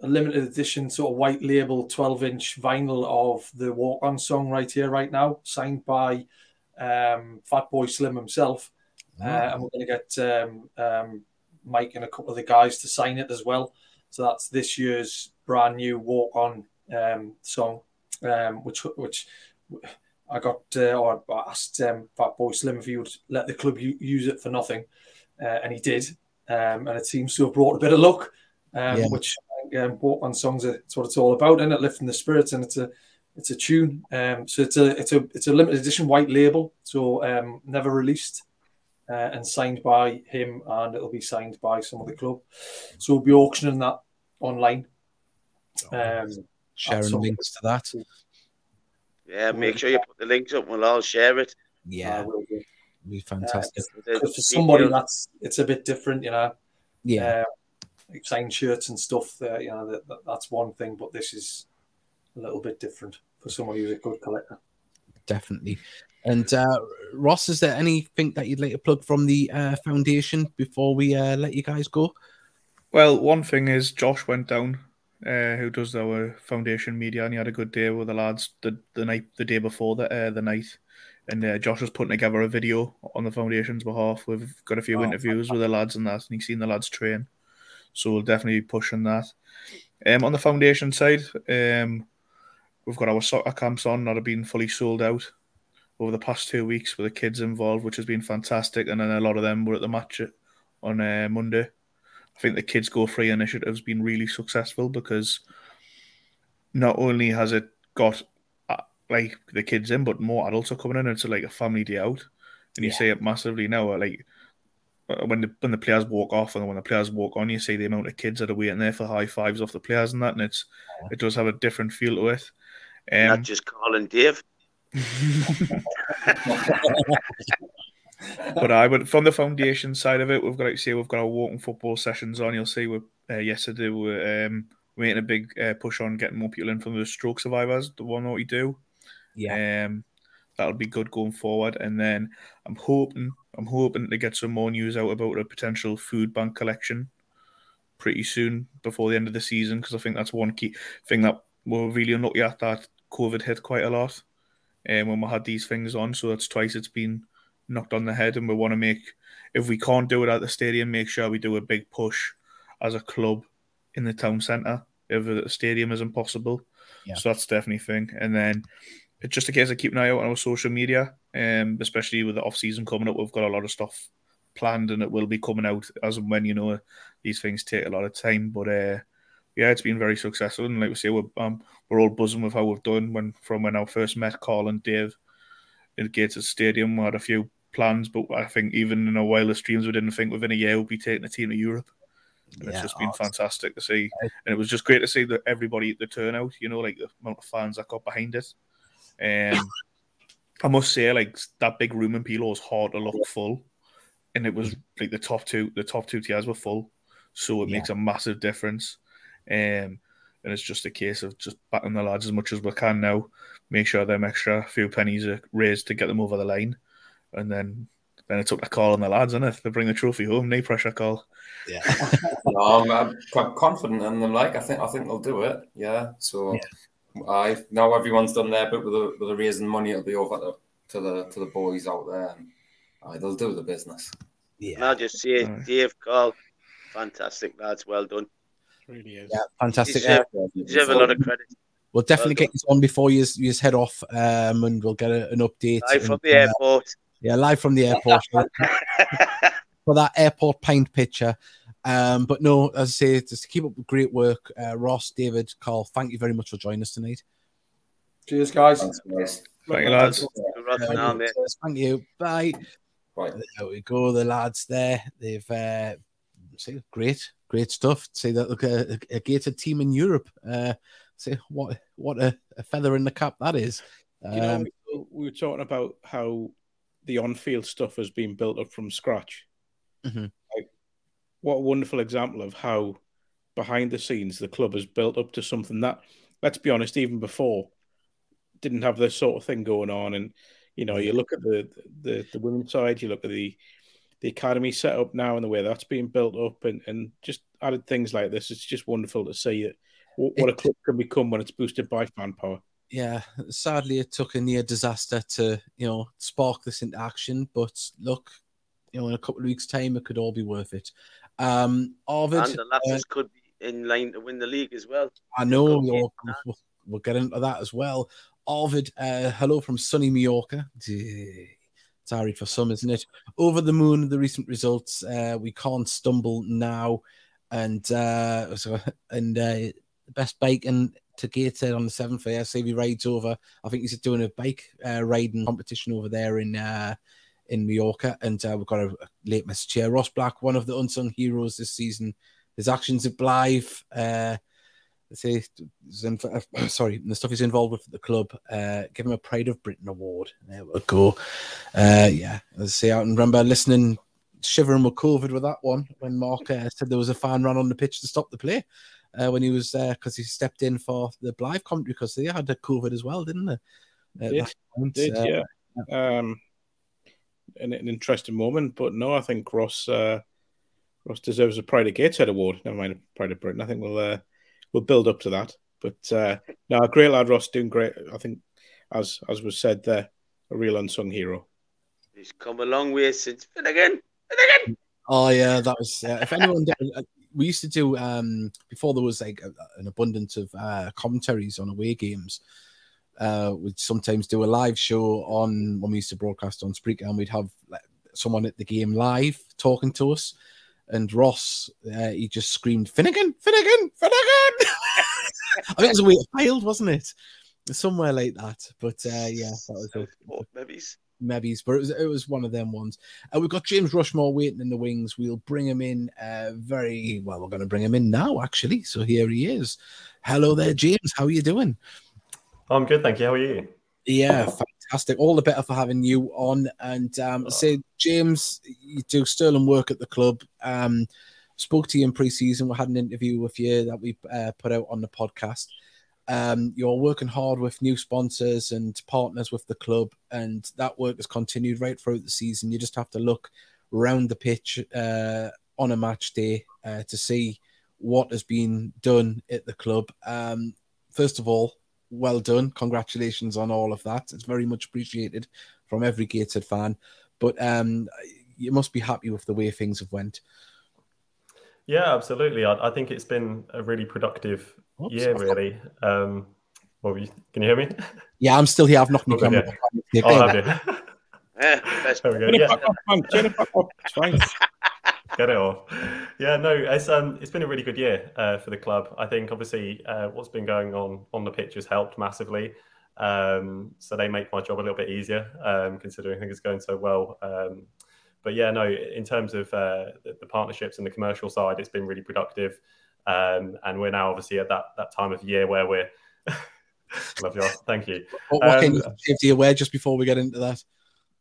a limited edition sort of white label 12 inch vinyl of the walk on song right here right now, signed by um, Fatboy Slim himself, uh, and we're going to get um, um, Mike and a couple of the guys to sign it as well. So that's this year's brand new walk on um, song, um, which which. I got uh, or I asked um, Fatboy Slim if he would let the club u- use it for nothing, uh, and he did, um, and it seems to have brought a bit of luck, um, Yeah. which um, on songs are it's what it's all about, and it lifting the spirits, and it's a it's a tune. Um, so it's a it's a it's a limited edition white label, so um, never released. Uh, and signed by him, and it'll be signed by some of the club. So we'll be auctioning that online. Um, Sharing Absolutely. links to that. Yeah, make sure you put the links up. And we'll all share it. Yeah, uh, we'll do. be fantastic. With the for somebody that's it's a bit different, you know. yeah, uh, like signed shirts and stuff. Uh, you know, that, that, that's one thing, but this is a little bit different for someone who's a good collector. definitely. And uh, Ross, is there anything that you'd like to plug from the uh, foundation before we uh, let you guys go? Well, one thing is Josh went down, uh, who does our foundation media, and he had a good day with the lads the, the night the day before the uh, the night. And uh, Josh was putting together a video on the foundation's behalf. We've got a few Oh, interviews with the lads and that, and he's seen the lads train. So we'll definitely be pushing that. Um, on the foundation side, um, we've got our soccer camps on that have been fully sold out over the past two weeks with the kids involved, which has been fantastic. And then a lot of them were at the match on uh, Monday. I think the Kids Go Free initiative has been really successful because not only has it got uh, like the kids in, but more adults are coming in. It's like a family day out, and you Yeah. see it massively now. Like uh, when the when the players walk off and when the players walk on, you see the amount of kids that are waiting there for high fives off the players and that, and it's it does have a different feel to it. Not Um, just calling Dave. But I would from the foundation side of it, we've got to say we've got our walking football sessions on. You'll see we uh, yesterday we're um, making a big uh, push on getting more people in from the stroke survivors. The one what we do, Yeah, um, that'll be good going forward. And then I'm hoping I'm hoping to get some more news out about a potential food bank collection pretty soon before the end of the season because I think that's one key thing that we're really unlucky at that COVID hit quite a lot um, when we had these things on. So that's twice it's been knocked on the head, and we want to make if we can't do it at the stadium, make sure we do a big push as a club in the town centre if the stadium isn't possible. Yeah. So that's definitely a thing. And then it's just a case of keeping an eye out on our social media, um, especially with the off season coming up. We've got a lot of stuff planned, and it will be coming out as and when you know these things take a lot of time. But uh, yeah, it's been very successful, and like we say, we're um, we're all buzzing with how we've done when from when I first met Carl and Dave in Gators Stadium. We had a few plans, but I think even in our wildest dreams, we didn't think within a year we'd be taking a team to Europe. And it's just been oh, fantastic to see, and it was just great to see that everybody the turnout. You know, like the amount of fans that got behind it. Um, I must say, like that big room in Pelaw was hard to look full, and it was like the top two, the top two tiers were full, so it Yeah. makes a massive difference. Um, and it's just a case of just batting the lads as much as we can now. Make sure them extra few pennies are raised to get them over the line, and then then it's up to Carl on the lads, isn't it? To bring the trophy home, no pressure Carl. yeah, No, I'm, I'm quite confident in them. Like I think I think they'll do it. Yeah. So I now everyone's done their bit with the with the raising money. It'll be over to, to the to the boys out there. And, aye, they'll do the business. And I'll just say, Aye. Dave, Carl, fantastic lads, well done. Really is. yeah, fantastic. Deserve, Uh, deserve a lot of credit. we'll definitely well get this on before you you head off, um, and we'll get a, an update. Live from the uh, airport. yeah, live from the airport for that airport pint picture. Um, but no, as I say, just keep up the great work, uh, Ross, David, Carl. Thank you very much for joining us tonight. Cheers, guys. Thanks, guys. Thank you, lads. Uh, Al, thank you. Bye. Right. There we go. The lads there. They've uh, see great, great stuff. Say that look a, a gated team in Europe. Uh, see what what a, a feather in the cap that is. You know, Um, we, we were talking about how the on-field stuff has been built up from scratch. Mhm. Like, what a wonderful example of how behind the scenes the club has built up to something that, let's be honest, even before didn't have this sort of thing going on. And you know, you look at the the the women's side, you look at the the academy set up now and the way that's being built up, and and just added things like this. It's just wonderful to see it. What, what a club can become when it's boosted by fan power. yeah, sadly, it took a near disaster to you know spark this into action. But look, you know, in a couple of weeks' time, it could all be worth it. Um, Arvid, And the Lassers could be in line to win the league as well. I know Good we'll, we'll, we'll get into that as well. Arvid, uh, hello from sunny Mallorca. Tari for some, isn't it? Over the moon, the recent results. Uh, we can't stumble now, and uh, so, and uh, best bacon to Gateshead on the seventh. Yeah, CV rides over. I think he's doing a bike uh, riding competition over there in uh, in Mallorca, and uh, we've got a, a late message here. Ross Black, one of the unsung heroes this season. His actions at Blyth. Uh, say, uh, sorry, the stuff he's involved with at the club, uh, give him a Pride of Britain award. There we go. Uh, yeah, I say, I remember listening, shivering with COVID with that one when Mark uh, said there was a fan run on the pitch to stop the play uh, when he was there because he stepped in for the Blyth commentary because they had the COVID as well, didn't they? Did, did uh, yeah. Um, an, an, interesting moment, but no, I think Ross uh, Ross deserves a Pride of Gateshead award. Never mind Pride of Britain. I think we'll uh, we'll build up to that. But uh, no, great lad, Ross, doing great. I think, as as was said there, a real unsung hero. He's come a long way since Finnegan. Finnegan. Oh yeah, that was. Uh, if anyone, did, uh, we used to do um before there was like a, an abundance of uh, commentaries on away games. Uh, we'd sometimes do a live show on when we used to broadcast on Spreaker, and we'd have like, someone at the game live talking to us and Ross, uh, he just screamed, Finnegan, Finnegan, Finnegan. I think it was a weird failed, wasn't it? Somewhere like that. But uh, yeah, that was a, maybe. Maybe, but it was, it was one of them ones. Uh, we've got James Rushmore waiting in the wings. We'll bring him in uh, very well. We're going to bring him in now, actually. So here he is. Hello there, James. How are you doing? I'm good, thank you. How are you? Yeah, fantastic. All the better for having you on. And um, oh. say, James, you do sterling work at the club. Um, spoke to you in pre-season. We had an interview with you that we uh, put out on the podcast. Um, you're working hard with new sponsors and partners with the club, and that work has continued right throughout the season. You just have to look around the pitch uh, on a match day uh, to see what has been done at the club. Um, first of all, well done. Congratulations on all of that. It's very much appreciated from every Gateshead fan. But um, you must be happy with the way things have went. Yeah, absolutely. I, I think it's been a really productive Oops, year, really. Um, well, you, can you hear me? Yeah, I'm still here. I've knocked my camera. Yeah. Oh, have you? yeah, there we go. Yeah. get it off. Yeah, no, it's um, it's been a really good year uh, for the club. I think obviously uh, what's been going on on the pitch has helped massively. Um, so they make my job a little bit easier, um, considering things are going so well. Um, but yeah, no, in terms of uh, the, the, partnerships and the commercial side, it's been really productive. Um, and we're now obviously at that that time of year where we're. Love you. Thank you. What, what can you safety um, aware just before we get into that?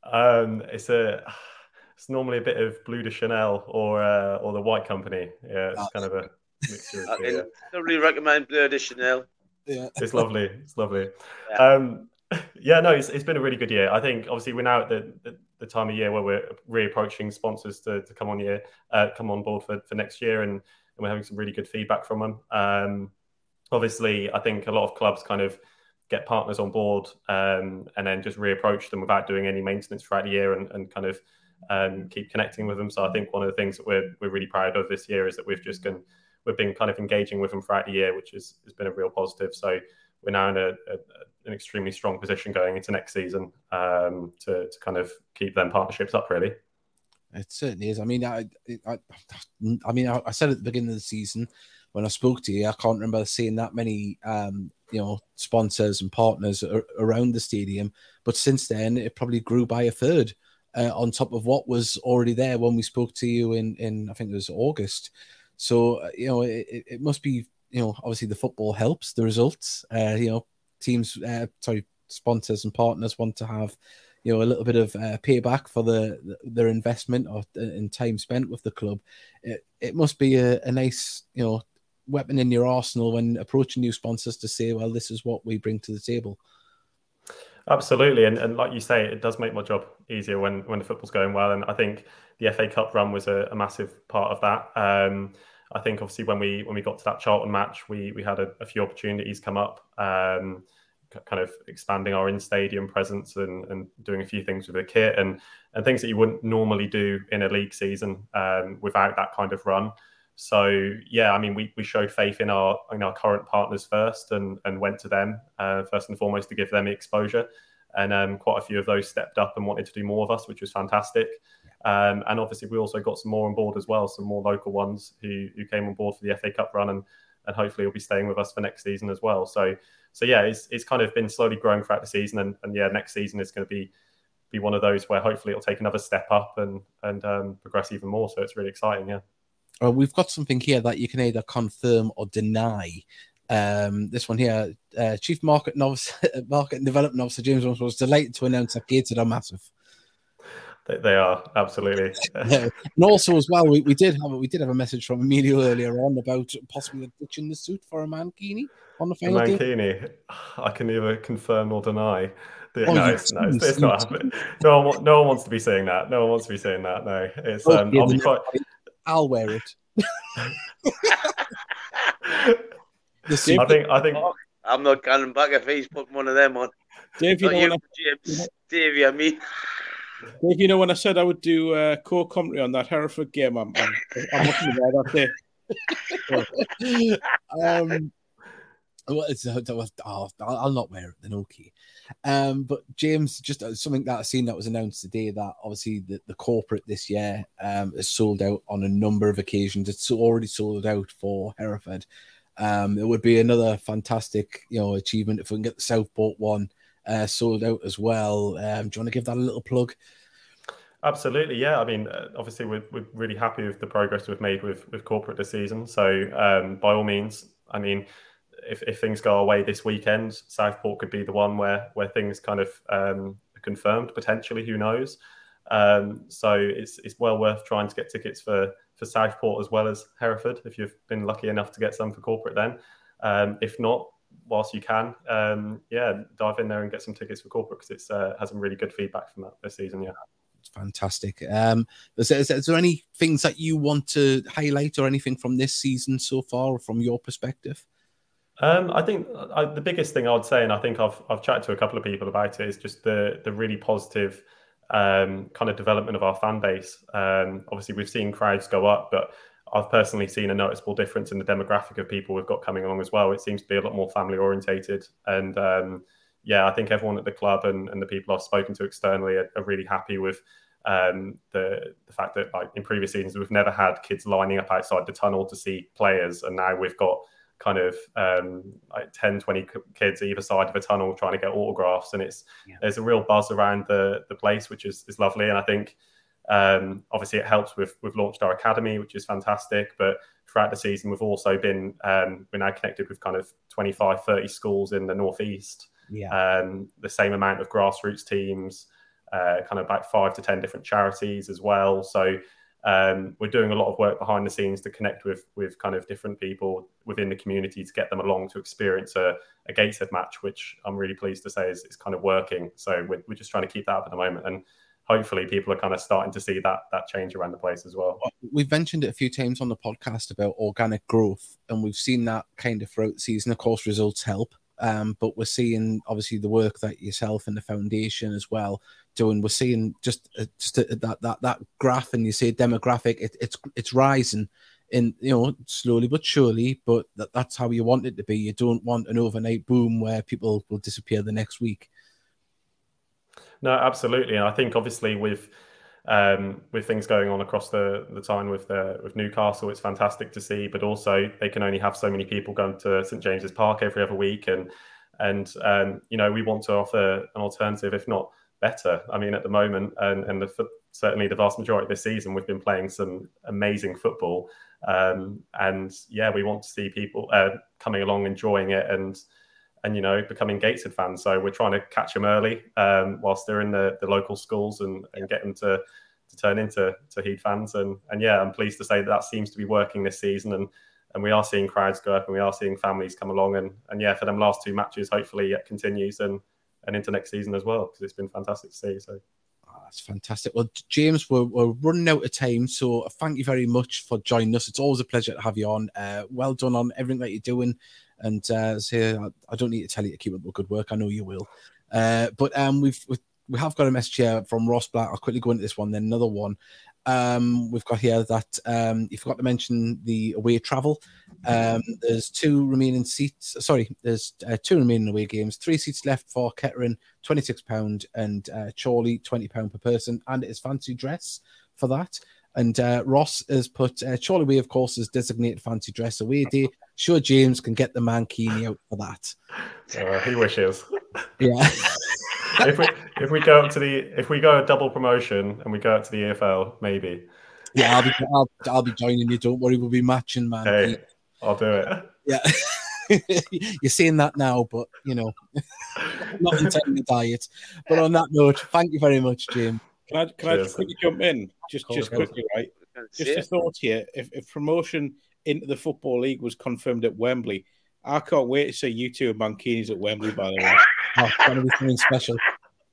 Um, it's a it's normally a bit of Bleu de Chanel or uh, or the White Company. Yeah, it's kind of a mixture. I yeah. don't really recommend Bleu de Chanel. Yeah, it's lovely. It's lovely. Yeah. Um, yeah, no, it's, it's been a really good year. I think obviously we're now at the, the, the time of year where we're reapproaching sponsors to, to come on year, uh, come on board for, for next year, and, and we're having some really good feedback from them. Um, obviously, I think a lot of clubs kind of get partners on board um, and then just reapproach them without doing any maintenance throughout the year and, and kind of um, keep connecting with them. So I think one of the things that we're we're really proud of this year is that we've just been we've been kind of engaging with them throughout the year, which is, has been a real positive. So we're now in a, a, an extremely strong position going into next season um, to to kind of keep them partnerships up. Really, it certainly is. I mean, I I, I mean, I, said at the beginning of the season when I spoke to you, I can't remember seeing that many um, you know sponsors and partners around the stadium. But since then, it probably grew by a third uh, on top of what was already there when we spoke to you in, in I think it was August. So, uh, you know, it, it must be, you know, obviously the football helps the results. Uh, you know, teams, uh, sorry, sponsors and partners want to have, you know, a little bit of uh, payback for the, their investment or uh, in time spent with the club. It, it must be a, a nice, you know, weapon in your arsenal when approaching new sponsors to say, well, this is what we bring to the table. Absolutely, and, and like you say, it does make my job easier when when the football's going well. And I think the FA Cup run was a, a massive part of that. Um, I think obviously when we when we got to that Charlton match, we we had a, a few opportunities come up, um, kind of expanding our in stadium presence and, and doing a few things with the kit and and things that you wouldn't normally do in a league season um, without that kind of run. So yeah, I mean, we, we showed faith in our in our current partners first, and and went to them uh, first and foremost to give them exposure. and um, quite a few of those stepped up and wanted to do more of us, which was fantastic. Um, and obviously, we also got some more on board as well, some more local ones who, who came on board for the FA Cup run, and, and hopefully will be staying with us for next season as well. So, so yeah, it's, it's kind of been slowly growing throughout the season, and, and yeah, next season is going to be be one of those where hopefully it'll take another step up and and um, progress even more. So it's really exciting, yeah. Well, we've got something here that you can either confirm or deny. Um, this one here, uh, Chief Market Novice, Market and Development Officer James was delighted to announce that Gateshead are massive. They, they are absolutely. yeah. And also, as well, we, we did have we did have a message from Emilio earlier on about possibly ditching the suit for a Mankini on the final Mankini, I can neither confirm or deny. The, oh, no, it's, no, it's, it's not happening. No one, no one wants to be saying that. No one wants to be saying that. No, it's. Oh, um, I'll be quite. I'll wear it. I think. I think. I'm not coming back if he's putting one of them on. Dave, you know, you, James, Dave, I mean. Dave, you know when I said I would do uh, core commentary on that Hereford game, I'm, I'm, I'm looking there that day. um, it's, oh, I'll not wear it then. Okay, um, but James, just uh, something that I've seen that was announced today that obviously the, the corporate this year um, is sold out on a number of occasions. It's already sold out for Hereford. Um, it would be another fantastic, you know, achievement if we can get the Southport one uh, sold out as well. Um, do you want to give that a little plug? Absolutely, yeah. I mean, uh, obviously, we're, we're really happy with the progress we've made with with corporate this season. So, um, by all means, I mean, if, if things go away this weekend, Southport could be the one where where things kind of um, confirmed potentially. Who knows? Um, so it's it's well worth trying to get tickets for for Southport as well as Hereford if you've been lucky enough to get some for corporate. Then, um, if not, whilst you can, um, yeah, dive in there and get some tickets for corporate because it's uh, has some really good feedback from that this season. Yeah. It's fantastic. Um, is, there, is there any things that you want to highlight or anything from this season so far, from your perspective? Um, I think uh, I, the biggest thing I would say, and I think I've I've chatted to a couple of people about it, is just the the really positive um, kind of development of our fan base. Um, obviously, we've seen crowds go up, but I've personally seen a noticeable difference in the demographic of people we've got coming along as well. It seems to be a lot more family orientated, and um, yeah, I think everyone at the club and, and the people I've spoken to externally are, are really happy with um, the the fact that like in previous seasons we've never had kids lining up outside the tunnel to see players, and now we've got kind of um, like 10, 20 kids either side of a tunnel trying to get autographs. And it's yeah. there's a real buzz around the, the place, which is, is lovely. And I think um, obviously it helps with we've launched our academy, which is fantastic. But throughout the season, we've also been um, we're now connected with kind of 25, 30 schools in the northeast. Yeah. Um, the same amount of grassroots teams, uh, kind of about five to ten different charities as well. So um, we're doing a lot of work behind the scenes to connect with with kind of different people within the community to get them along to experience a, a Gateshead match, which I'm really pleased to say is, is kind of working. So we're, we're just trying to keep that up at the moment, and hopefully people are kind of starting to see that that change around the place as well. We've mentioned it a few times on the podcast about organic growth, and we've seen that kind of throughout the season. Of course, results help, um, but we're seeing obviously the work that yourself and the foundation as well doing. We're seeing just uh, just uh, that that that graph, and you see demographic. It, it's it's rising in you know slowly but surely. But that, that's how you want it to be. You don't want an overnight boom where people will disappear the next week. No, absolutely, and I think obviously with um, with things going on across the the time with the, with Newcastle, it's fantastic to see. But also, they can only have so many people going to St James's Park every other week, and and um, you know we want to offer an alternative, if not better. I mean, at the moment, and, and the, certainly the vast majority of this season, we've been playing some amazing football. Um, and yeah, we want to see people uh, coming along, enjoying it, and and you know becoming Gateshead fans. So we're trying to catch them early um, whilst they're in the, the local schools and, and get them to to turn into to Heed fans. And and yeah, I'm pleased to say that that seems to be working this season. And and we are seeing crowds go up, and we are seeing families come along. And and yeah, for them last two matches, hopefully it continues. And and into next season as well because it's been fantastic to see. So. Oh, that's fantastic. Well, James, we're, we're running out of time, so thank you very much for joining us. It's always a pleasure to have you on. Uh, well done on everything that you're doing, and uh, so I, don't need to tell you to keep up the good work. I know you will. Uh, but um, we've, we've we have got a message here from Ross Black. I'll quickly go into this one, then another one. Um, we've got here that um, you forgot to mention the away travel. Um, there's two remaining seats. Sorry, there's uh, two remaining away games. Three seats left for Kettering, twenty six pound, and uh, Chorley, twenty pound per person, and it's fancy dress for that. And uh, Ross has put uh, Chorley Way, of course, is designated fancy dress away day. Sure, James can get the mankini out for that. Uh, he wishes. Yeah. if we if we go up to the if we go a double promotion and we go up to the EFL, maybe. Yeah, I'll be I'll, I'll be joining you. Don't worry, we'll be matching, man. Hey, I'll do it. Yeah. You're saying that now, but you know, not intending to diet. But on that note, thank you very much, James. Can I can I just quickly jump in? Just just quickly, right? Just a thought here. If, if promotion into the football league was confirmed at Wembley, I can't wait to see you two Mankinis at Wembley. By the way, oh, it's going to be something special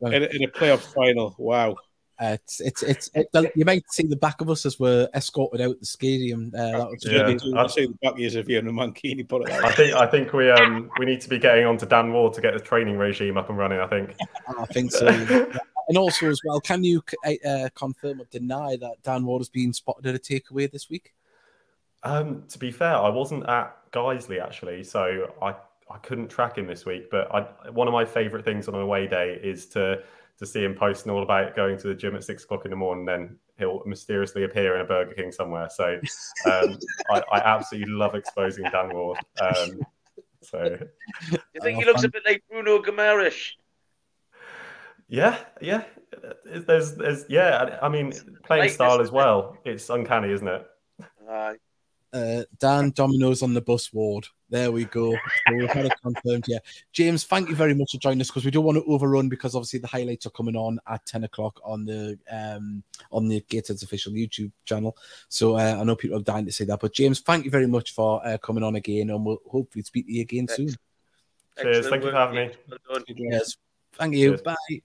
in, in a playoff final. Wow. Uh, it's it's it's it, you might see the back of us as we're escorted out the stadium. Uh, that was yeah, I see the back years of you and the Mankini. Put it I think I think we um we need to be getting on to Dan Ward to get the training regime up and running. I think. I think so. and also as well, can you uh, confirm or deny that Dan Ward has been spotted at a takeaway this week? Um, to be fair, I wasn't at Guiseley actually, so I I couldn't track him this week. But I, one of my favourite things on an away day is to to see him posting all about going to the gym at six o'clock in the morning. Then he'll mysteriously appear in a Burger King somewhere. So um, I, I, absolutely love exposing Dan Ward. Um, so you think he looks a bit like Bruno Guimaraes? Yeah, yeah. There's, there's, yeah. I mean, playing style as well. It's uncanny, isn't it? Uh, uh, Dan Domino's on the bus ward. There we go. So we've had it confirmed here. James, thank you very much for joining us because we don't want to overrun because obviously the highlights are coming on at 10 o'clock on the um on the Gators official YouTube channel. So uh, I know people are dying to say that. But James, thank you very much for uh, coming on again and we'll hopefully speak to you again soon. Cheers. Thank you for having me. Yes. Thank you. Cheers. Bye.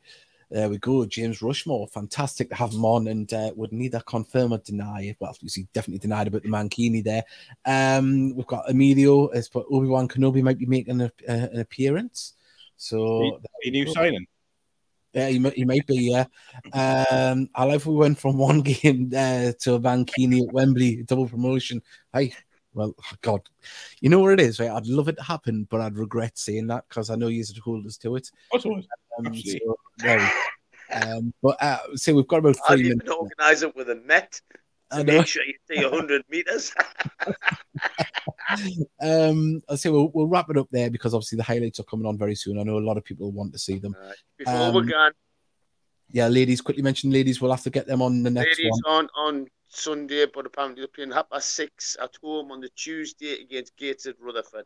There we go. James Rushmore. Fantastic to have him on and uh, would neither confirm or deny. Well, he definitely denied about the Mankini there. Um, we've got Emilio as but Obi Wan Kenobi might be making a, uh, an appearance. So, a new signing. Yeah, he, he might be. Yeah, um, I love if we went from one game uh, to a Mankini at Wembley double promotion. Hey, well, God, you know where it is, right? I'd love it to happen, but I'd regret saying that because I know you to hold us to it. Um, so, well, um, but uh, say we've got about three minutes. Organise it with a Met to make sure you see hundred meters. um, I'll say we'll, we'll wrap it up there because obviously the highlights are coming on very soon. I know a lot of people want to see them. Right. Before um, we're gone, yeah, ladies. Quickly mention ladies. We'll have to get them on the next ladies one. on on Sunday, but apparently they're playing half past six at home on the Tuesday against Gateshead Rutherford.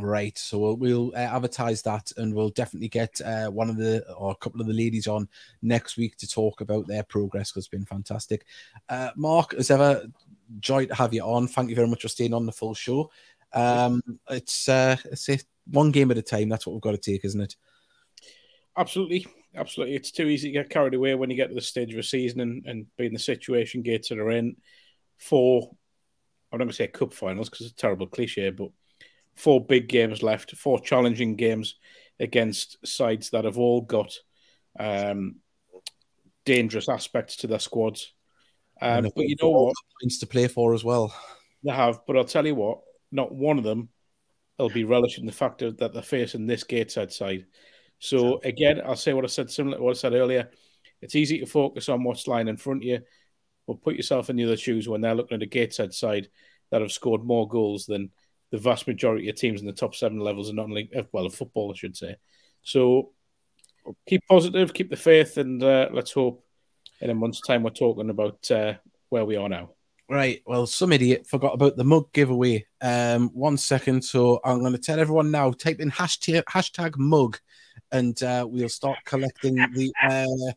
Right, so we'll, we'll uh, advertise that, and we'll definitely get uh, one of the or a couple of the ladies on next week to talk about their progress because it's been fantastic. Uh, Mark, as ever, joy to have you on. Thank you very much for staying on the full show. Um, it's uh, it's one game at a time. That's what we've got to take, isn't it? Absolutely, absolutely. It's too easy to get carried away when you get to the stage of a season and, and the situation Gates that are in for. I'm not going to say cup finals because it's a terrible cliche, but four big games left, four challenging games against sides that have all got um, dangerous aspects to their squads. Um, but you know what? Points to play for as well. They have, but I'll tell you what, not one of them will be relishing the fact that they're facing this Gateshead side. So again, I'll say what I said similar to what I said earlier. It's easy to focus on what's lying in front of you, but put yourself in the other shoes when they're looking at a Gateshead side that have scored more goals than the vast majority of teams in the top seven levels are not only well of football, I should say. So keep positive, keep the faith, and uh, let's hope in a month's time we're talking about uh, where we are now. Right. Well, some idiot forgot about the mug giveaway. Um, one second. So I'm going to tell everyone now. Type in hashtag hashtag mug, and uh, we'll start collecting the uh,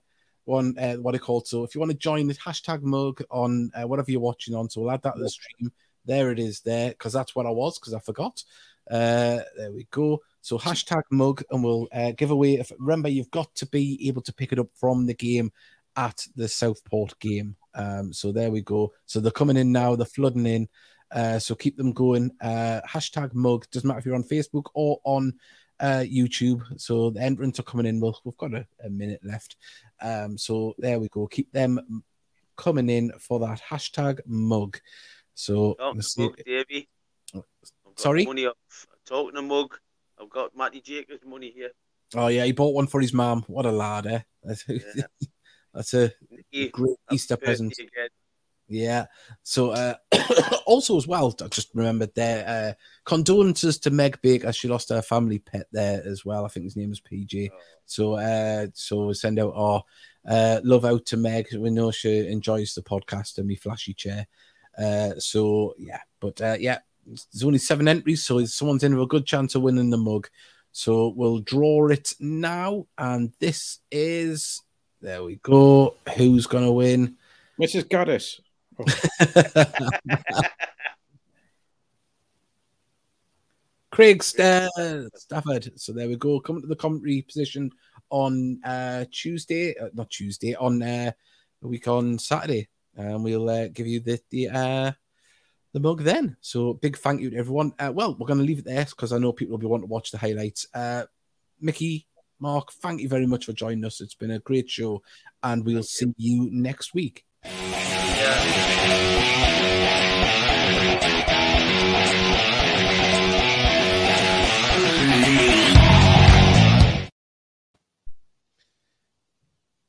one. Uh, what I call so. If you want to join the hashtag mug on uh, whatever you're watching on, so we'll add that to the stream. There it is there, because that's what I was, because I forgot. Uh, there we go. So hashtag mug, and we'll uh, give away. If, remember, you've got to be able to pick it up from the game at the Southport game. Um, so there we go. So they're coming in now. They're flooding in. Uh, so keep them going. Uh, hashtag mug. Doesn't matter if you're on Facebook or on uh, YouTube. So the entrants are coming in. We'll, we've got a, a minute left. Um, so there we go. Keep them coming in for that hashtag mug. So, let's see. mug, Davey. Sorry? Money. Talking to mug. I've got Matty Jacobs' money here. Oh yeah, he bought one for his mum. What a lad, eh? That's, Yeah. that's a Nicky, great happy Easter present. Yeah. So uh, also as well, I just remembered there. Uh, condolences to Meg Baker. As she lost her family pet there as well. I think his name is PJ. Oh, So uh, so we send out our uh, love out to Meg. We know she enjoys the podcast and me flashy chair. Uh, so yeah, but uh, yeah, there's only seven entries, so someone's in with a good chance of winning the mug. So we'll draw it now, and this is there we go. Who's gonna win? Mrs. Gaddis. Craig Stafford. So there we go. Coming to the commentary position on uh, Tuesday, uh, not Tuesday, on uh, a week on Saturday, and we'll uh, give you the the uh, the mug then. So big thank you to everyone. Uh, well, we're going to leave it there because I know people will be wanting to watch the highlights. Uh, Mickey, Mark, thank you very much for joining us. It's been a great show, and we'll see you next week. Yeah.